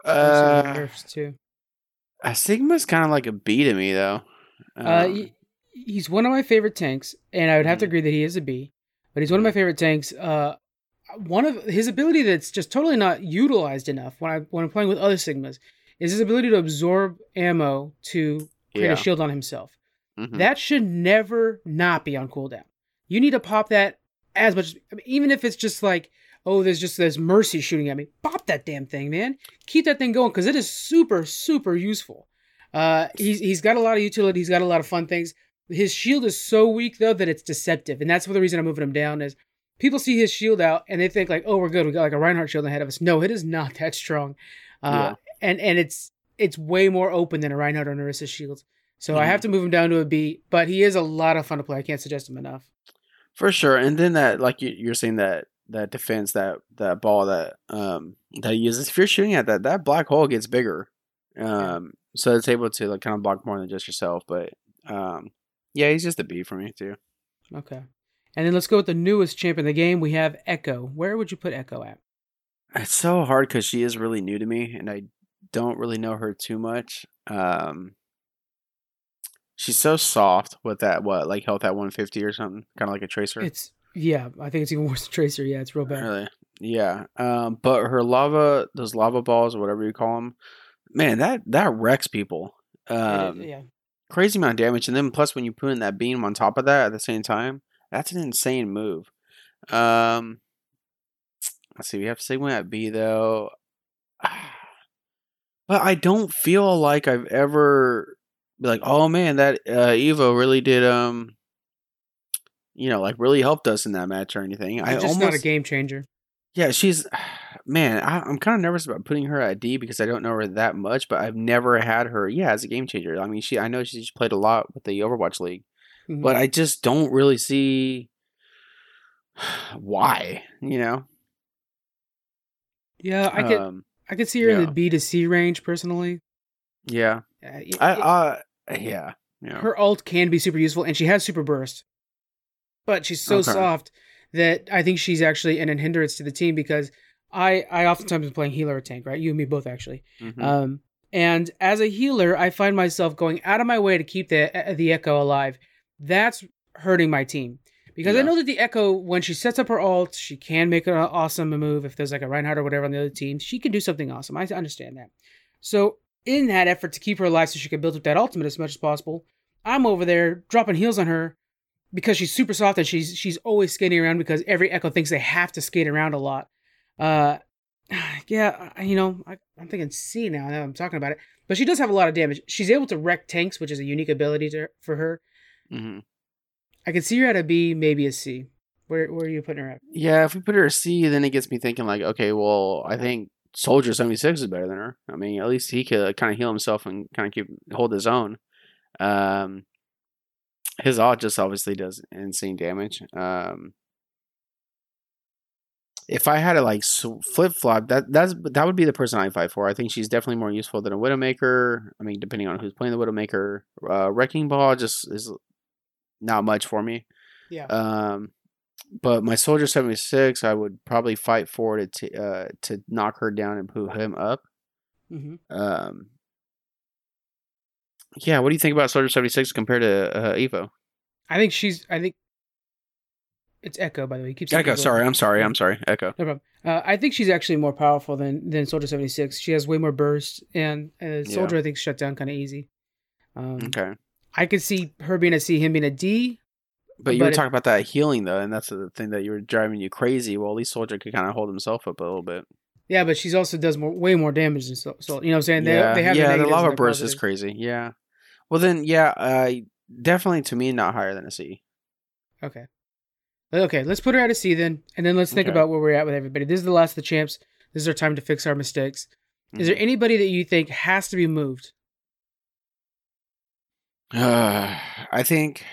uh, too. uh, Sigma's kind of like a B to me though. Uh, Um, he- he's one of my favorite tanks, and I would have to Mhm. agree that he is a B. But he's one of my favorite tanks. Uh, one of his ability that's just totally not utilized enough when I when I'm playing with other Sigmas is his ability to absorb ammo to create yeah. a shield on himself. mhm. That should never not be on cooldown. You need to pop that as much, I mean, even if it's just like, oh, there's just there's mercy shooting at me. Pop that damn thing, man. Keep that thing going because it is super super useful. Uh, he's he's got a lot of utility. He's got a lot of fun things. His shield is so weak though that it's deceptive, and that's for the reason I'm moving him down. Is people see his shield out and they think like, oh, we're good. We got like a Reinhardt shield ahead of us. No, it is not (laughs) that strong. Uh, and and it's it's way more open than a Reinhardt or Narissa shield. So I have to move him down to a B, but he is a lot of fun to play. I can't suggest him enough. For sure, and then that like you, you're saying that that defense that that ball that um that he uses. If you're shooting at that, that black hole gets bigger. Um, so it's able to like kind of block more than just yourself. But um, yeah, he's just a B for me too. Okay. And then let's go with the newest champ in the game. We have Echo. Where would you put Echo at? It's so hard because she is really new to me, and I don't really know her too much. Um, she's so soft with that what like health at 150 or something, kind of like a tracer. It's yeah, I think it's even worse than Tracer. Yeah, it's real bad. Really? Yeah. Um, but her lava, those lava balls or whatever you call them, man, that that wrecks people. Um, yeah. crazy amount of damage, and then plus when you put in that beam on top of that at the same time, that's an insane move. Um, let's see, we have Sigma at B though, (sighs) but I don't feel like I've ever be like, oh man, that uh, Evo really did um you know, like really helped us in that match or anything. I just almost not a game changer. Yeah, she's (sighs) man. I, I'm kind of nervous about putting her at D because I don't know her that much, but I've never had her. Yeah, as a game changer. I mean, she. I know she's played a lot with the Overwatch League, Mhm. but I just don't really see (sighs) why. You know. yeah, I could Um, I could see her in the B to C range personally. yeah. Uh, y- I. it- Uh, yeah. Yeah. her ult can be super useful, and she has super burst, but she's so Okay. soft that I think she's actually an hindrance to the team because I I oftentimes am playing healer or tank, right? You and me both actually. Mhm. Um, and as a healer, I find myself going out of my way to keep the the Echo alive. That's hurting my team because I know that the Echo, when she sets up her alt, she can make an awesome move. If there's like a Reinhardt or whatever on the other team, she can do something awesome. I understand that. So in that effort to keep her alive, so she can build up that ultimate as much as possible, I'm over there dropping heals on her because she's super soft and she's she's always skating around because every Echo thinks they have to skate around a lot. Uh, (sighs) yeah, you know, I, I'm thinking C now. Now I'm talking about it, but she does have a lot of damage. She's able to wreck tanks, which is a unique ability to, for her. Mhm. I can see her at a B, maybe a C. Where where are you putting her at? Yeah, if we put her at C, then it gets me thinking like, okay, well, I think Soldier seventy six is better than her. I mean, at least he could kind of heal himself and kind of keep hold his own. Um, his ult just obviously does insane damage. Um, if I had to like flip flop, that that's that would be the person I fight for. I think she's definitely more useful than a Widowmaker. I mean, depending on who's playing the Widowmaker, uh, Wrecking Ball just is not much for me. Yeah. Um, but my soldier seventy six, I would probably fight for to t- uh to knock her down and put him up. hmm Um, yeah, what do you think about soldier seventy six compared to uh, Evo? I think she's. I think it's Echo. By the way, he keeps saying Echo, sorry, I'm sorry, I'm sorry, Echo. No problem. Uh, I think she's actually more powerful than than Soldier seventy six. She has way more burst, and uh, Soldier I think shut down kind of easy. Um, Okay, I could see her being a C, him being a D. but you but were it- talking about that healing though, and that's the thing that you were driving you crazy. Well, at least soldier could kind of hold himself up a little bit. Yeah, but she's also does more, way more damage than so. so you know what I'm saying? They, yeah, they have yeah, their the negatives and lava their burst is crazy. Yeah, well then, yeah, uh, definitely to me not higher than a C. Okay. Okay, let's put her at a C then, and then let's think Okay. about where we're at with everybody. This is the last of the champs. This is our time to fix our mistakes. Is there anybody that you think has to be moved? Uh, (sighs) I think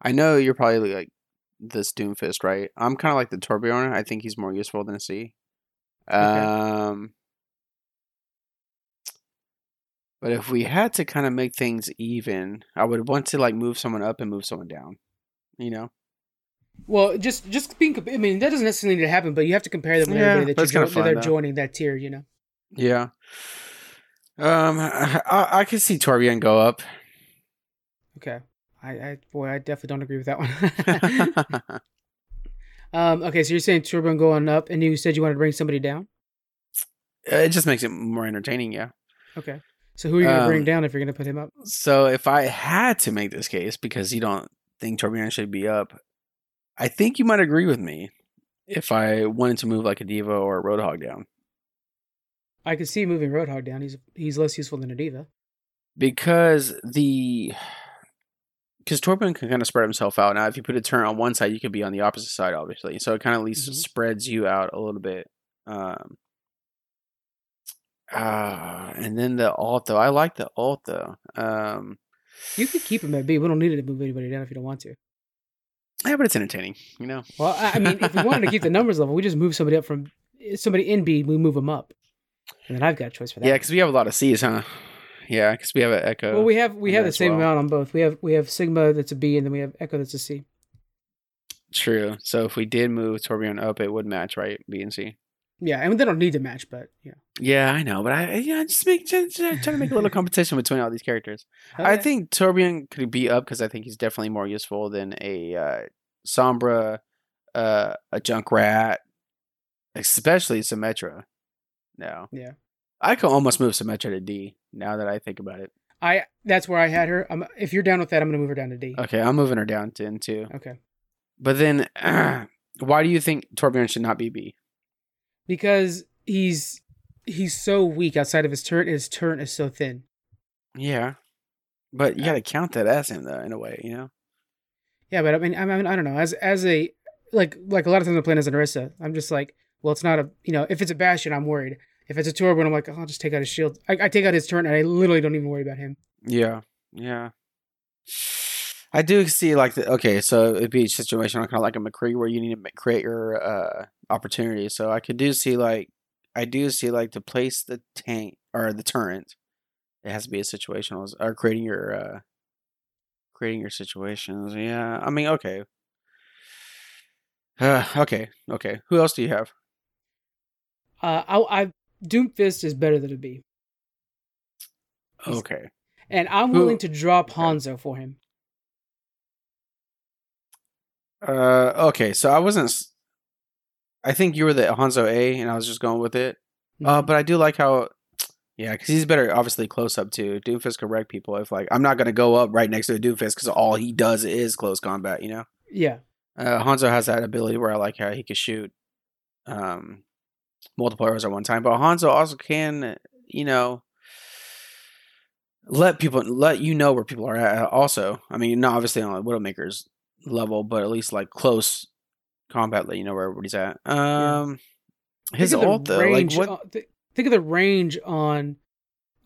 I know you're probably like this Doomfist, right? I'm kind of like the Torbjorn. I think he's more useful than a C. Um, but if we had to kind of make things even, I would want to like move someone up and move someone down. You know? Well, just just being. I mean, that doesn't necessarily need to happen, but you have to compare them with Yeah, everybody that, you're, kinda that they're though. joining that tier. You know. Yeah. Um, I, I, could see Torbjorn go up. Okay. I, I boy, I definitely don't agree with that (laughs) one. (laughs) um. Okay, so you're saying Turbo going up, and you said you wanted to bring somebody down. it just makes it more entertaining. Yeah. Okay. So who are you going to bring Um, down if you're going to put him up? So if I had to make this case, because you don't think Torbjorn should be up, I think you might agree with me if I wanted to move like a D.Va or a Roadhog down. I could see moving Roadhog down. He's he's less useful than a D.Va. Because the because Torbjorn can kind of spread himself out. Now, if you put a turn on one side, you could be on the opposite side, obviously. So it kind of at least Mhm. spreads you out a little bit. Um, uh, and then the alt though, I like the alt though. Um, You could keep him at B. We don't need to move anybody down if you don't want to. yeah, but it's entertaining, you know. Well, I I mean, if we wanted to keep the (laughs) numbers level, we just move somebody up from somebody in B. We move them up, and then I've got a choice for that. Yeah, because we have a lot of C's, huh? Yeah, because we have an Echo. Well, we have we have the same well. amount on both. We have we have Sigma that's a B, and then we have Echo that's a C. True. So if we did move Torbjorn up, it would match, right? B and C. Yeah, I and they don't need to match, but yeah. Yeah, I know, but I yeah, just make just, just trying to make a little (laughs) competition between all these characters. I think Torbjorn could be up because I think he's definitely more useful than a uh, Sombra, uh, a Junkrat, especially Symmetra. No, Yeah. I could almost move Symmetra to D now that I think about it. I that's where I had her. Um, if you're down with that, I'm gonna move her down to D. Okay, I'm moving her down to N two. Okay. But then, (clears throat) why do you think Torbjorn should not be B? Because he's he's so weak outside of his turret. His turret is so thin. Yeah. But you uh, got to count that as him though, in a way, you know. Yeah, but I mean, I mean, I don't know. As as a like like a lot of times I'm playing as an Orisa, I'm just like, well, it's not a you know, if it's a Bastion, I'm worried. If it's a Torbjorn, I'm like, oh, I'll just take out his shield. I, I take out his turn, and I literally don't even worry about him. Yeah, yeah. I do see like the okay, so it'd be a situation kind of like a McCree where you need to create your uh opportunity. So I could do see like I do see like to place the tank or the turret. It has to be a situational or creating your uh creating your situations. Yeah, I mean okay. Uh, (sighs) okay, okay. Who else do you have? Uh, I, I Doomfist is better than a B, Okay. and I'm Who- willing to drop okay. Hanzo for him. Uh, okay. So I wasn't. s- I think you were the Hanzo A, and I was just going with it. Uh, Mhm. but I do like how, (tsk) yeah, because he's better, obviously close up too. Doomfist can wreck people. If like I'm not gonna go up right next to a Doomfist because all he does is close combat. You know, yeah, uh, Hanzo has that ability where I like how he can shoot, um, multiple arrows at one time. But Hanzo also can, you know, let people let you know where people are at. Also, I mean, not obviously on Widowmaker's level, but at least like close combat, let you know where everybody's at. Um, his of the ult though, like range what? on- th- think of the range on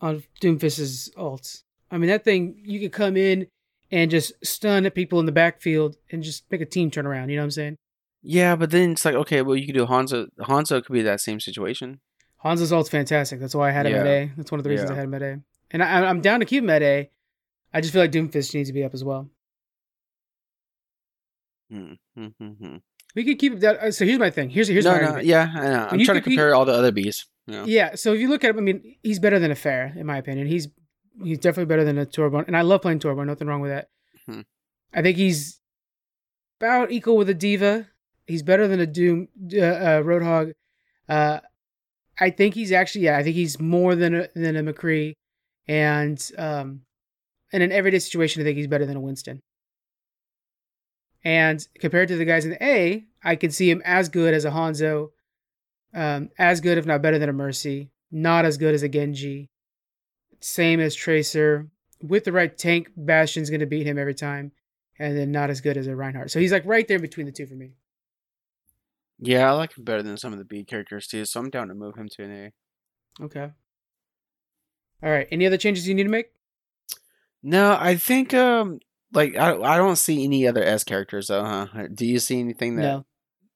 on Doomfist's ults. I mean, that thing you could come in and just stun at people in the backfield and just make a team turn around. You know what I'm saying? Yeah, but then it's like, okay, well, you could do Hanzo. Hanzo could be that same situation. Hanzo's ult's fantastic. That's why I had him at A. That's one of the reasons Yeah. I had him at A. And I, I'm down to keep him at A. I just feel like Doomfist needs to be up as well. Hmm, hmm, hmm, hmm. We could keep it down. uh, So here's my thing. Here's here's no, my no, argument. yeah, I know. I'm trying to compare all the other bees. Know? Yeah, so if you look at him, I mean, he's better than a Pharah, in my opinion. He's he's definitely better than a Torbjorn, and I love playing Torbjorn. Nothing wrong with that. Hmm. I think he's about equal with a D.Va. He's better than a Doom uh, uh, Roadhog. Uh, I think he's actually yeah. I think he's more than a, than a McCree, and um, in an everyday situation, I think he's better than a Winston. And compared to the guys in the A, I could see him as good as a Hanzo, um, as good if not better than a Mercy, not as good as a Genji, same as Tracer. With the right tank, Bastion's going to beat him every time, and then not as good as a Reinhardt. So he's like right there between the two for me. Yeah, I like him better than some of the B characters too, so I'm down to move him to an A. Okay. All right. Any other changes you need to make? No, I think um like I I don't see any other S characters though, huh? Do you see anything that? No.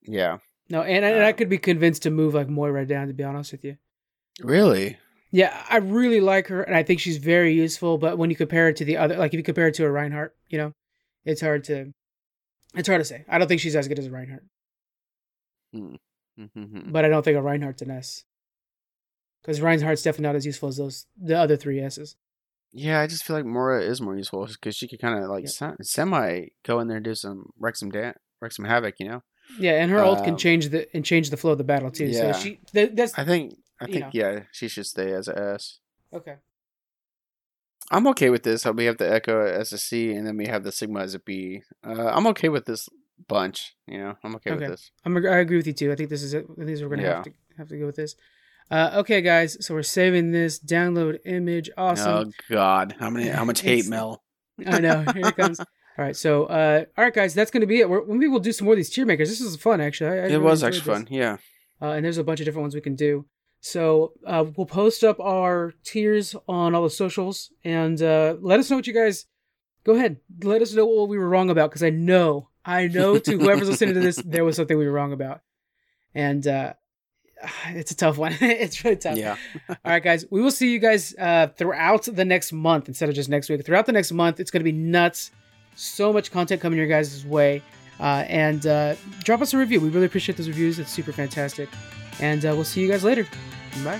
Yeah. No, and I, and I Um, could be convinced to move like Moira down. To be honest with you. Really? Yeah, I really like her, and I think she's very useful. But when you compare it to the other, like if you compare it to a Reinhardt, you know, it's hard to, it's hard to say. I don't think she's as good as a Reinhardt, Mm-hmm. but I don't think a Reinhardt's an S. Because Reinhardt's definitely not as useful as those the other three S's. Yeah, I just feel like Moira is more useful because she could kind of like Yeah. semi go in there and do some wreck some da- wreck some havoc, you know. Yeah, and her ult can Um, change the and change the flow of the battle too. yeah. So she that, that's I think I think know. yeah, she should stay as a S. okay. I'm okay with this. How we have the Echo as a C, and then we have the Sigma as a B. Uh, I'm okay with this bunch. You know, I'm okay, Okay. with this. I'm I agree with you too. I think this is it. I think we're gonna Yeah. have to have to go with this. Uh, okay, guys. So we're saving this download image. Awesome. Oh God, how many? How much hate mail? I know. Here it comes. (laughs) All right. So, uh, all right, guys. That's going to be it. We're, maybe we'll do some more of these tier makers. This was fun, actually. I, I It really was actually this. fun. Yeah. Uh, and there's a bunch of different ones we can do. So uh, we'll post up our tiers on all the socials and uh, let us know what you guys. Go ahead. Let us know what we were wrong about because I know, I know to whoever's listening to this, (laughs) there was something we were wrong about. And uh, (sighs) it's a tough one. (laughs) it's really tough. Yeah. All right, guys. We will see you guys uh, throughout the next month instead of just next week. Throughout the next month, it's going to be nuts. So much content coming your guys' way. Uh, and uh, drop us a review. We really appreciate those reviews. It's super fantastic. And uh, we'll see you guys later. Bye.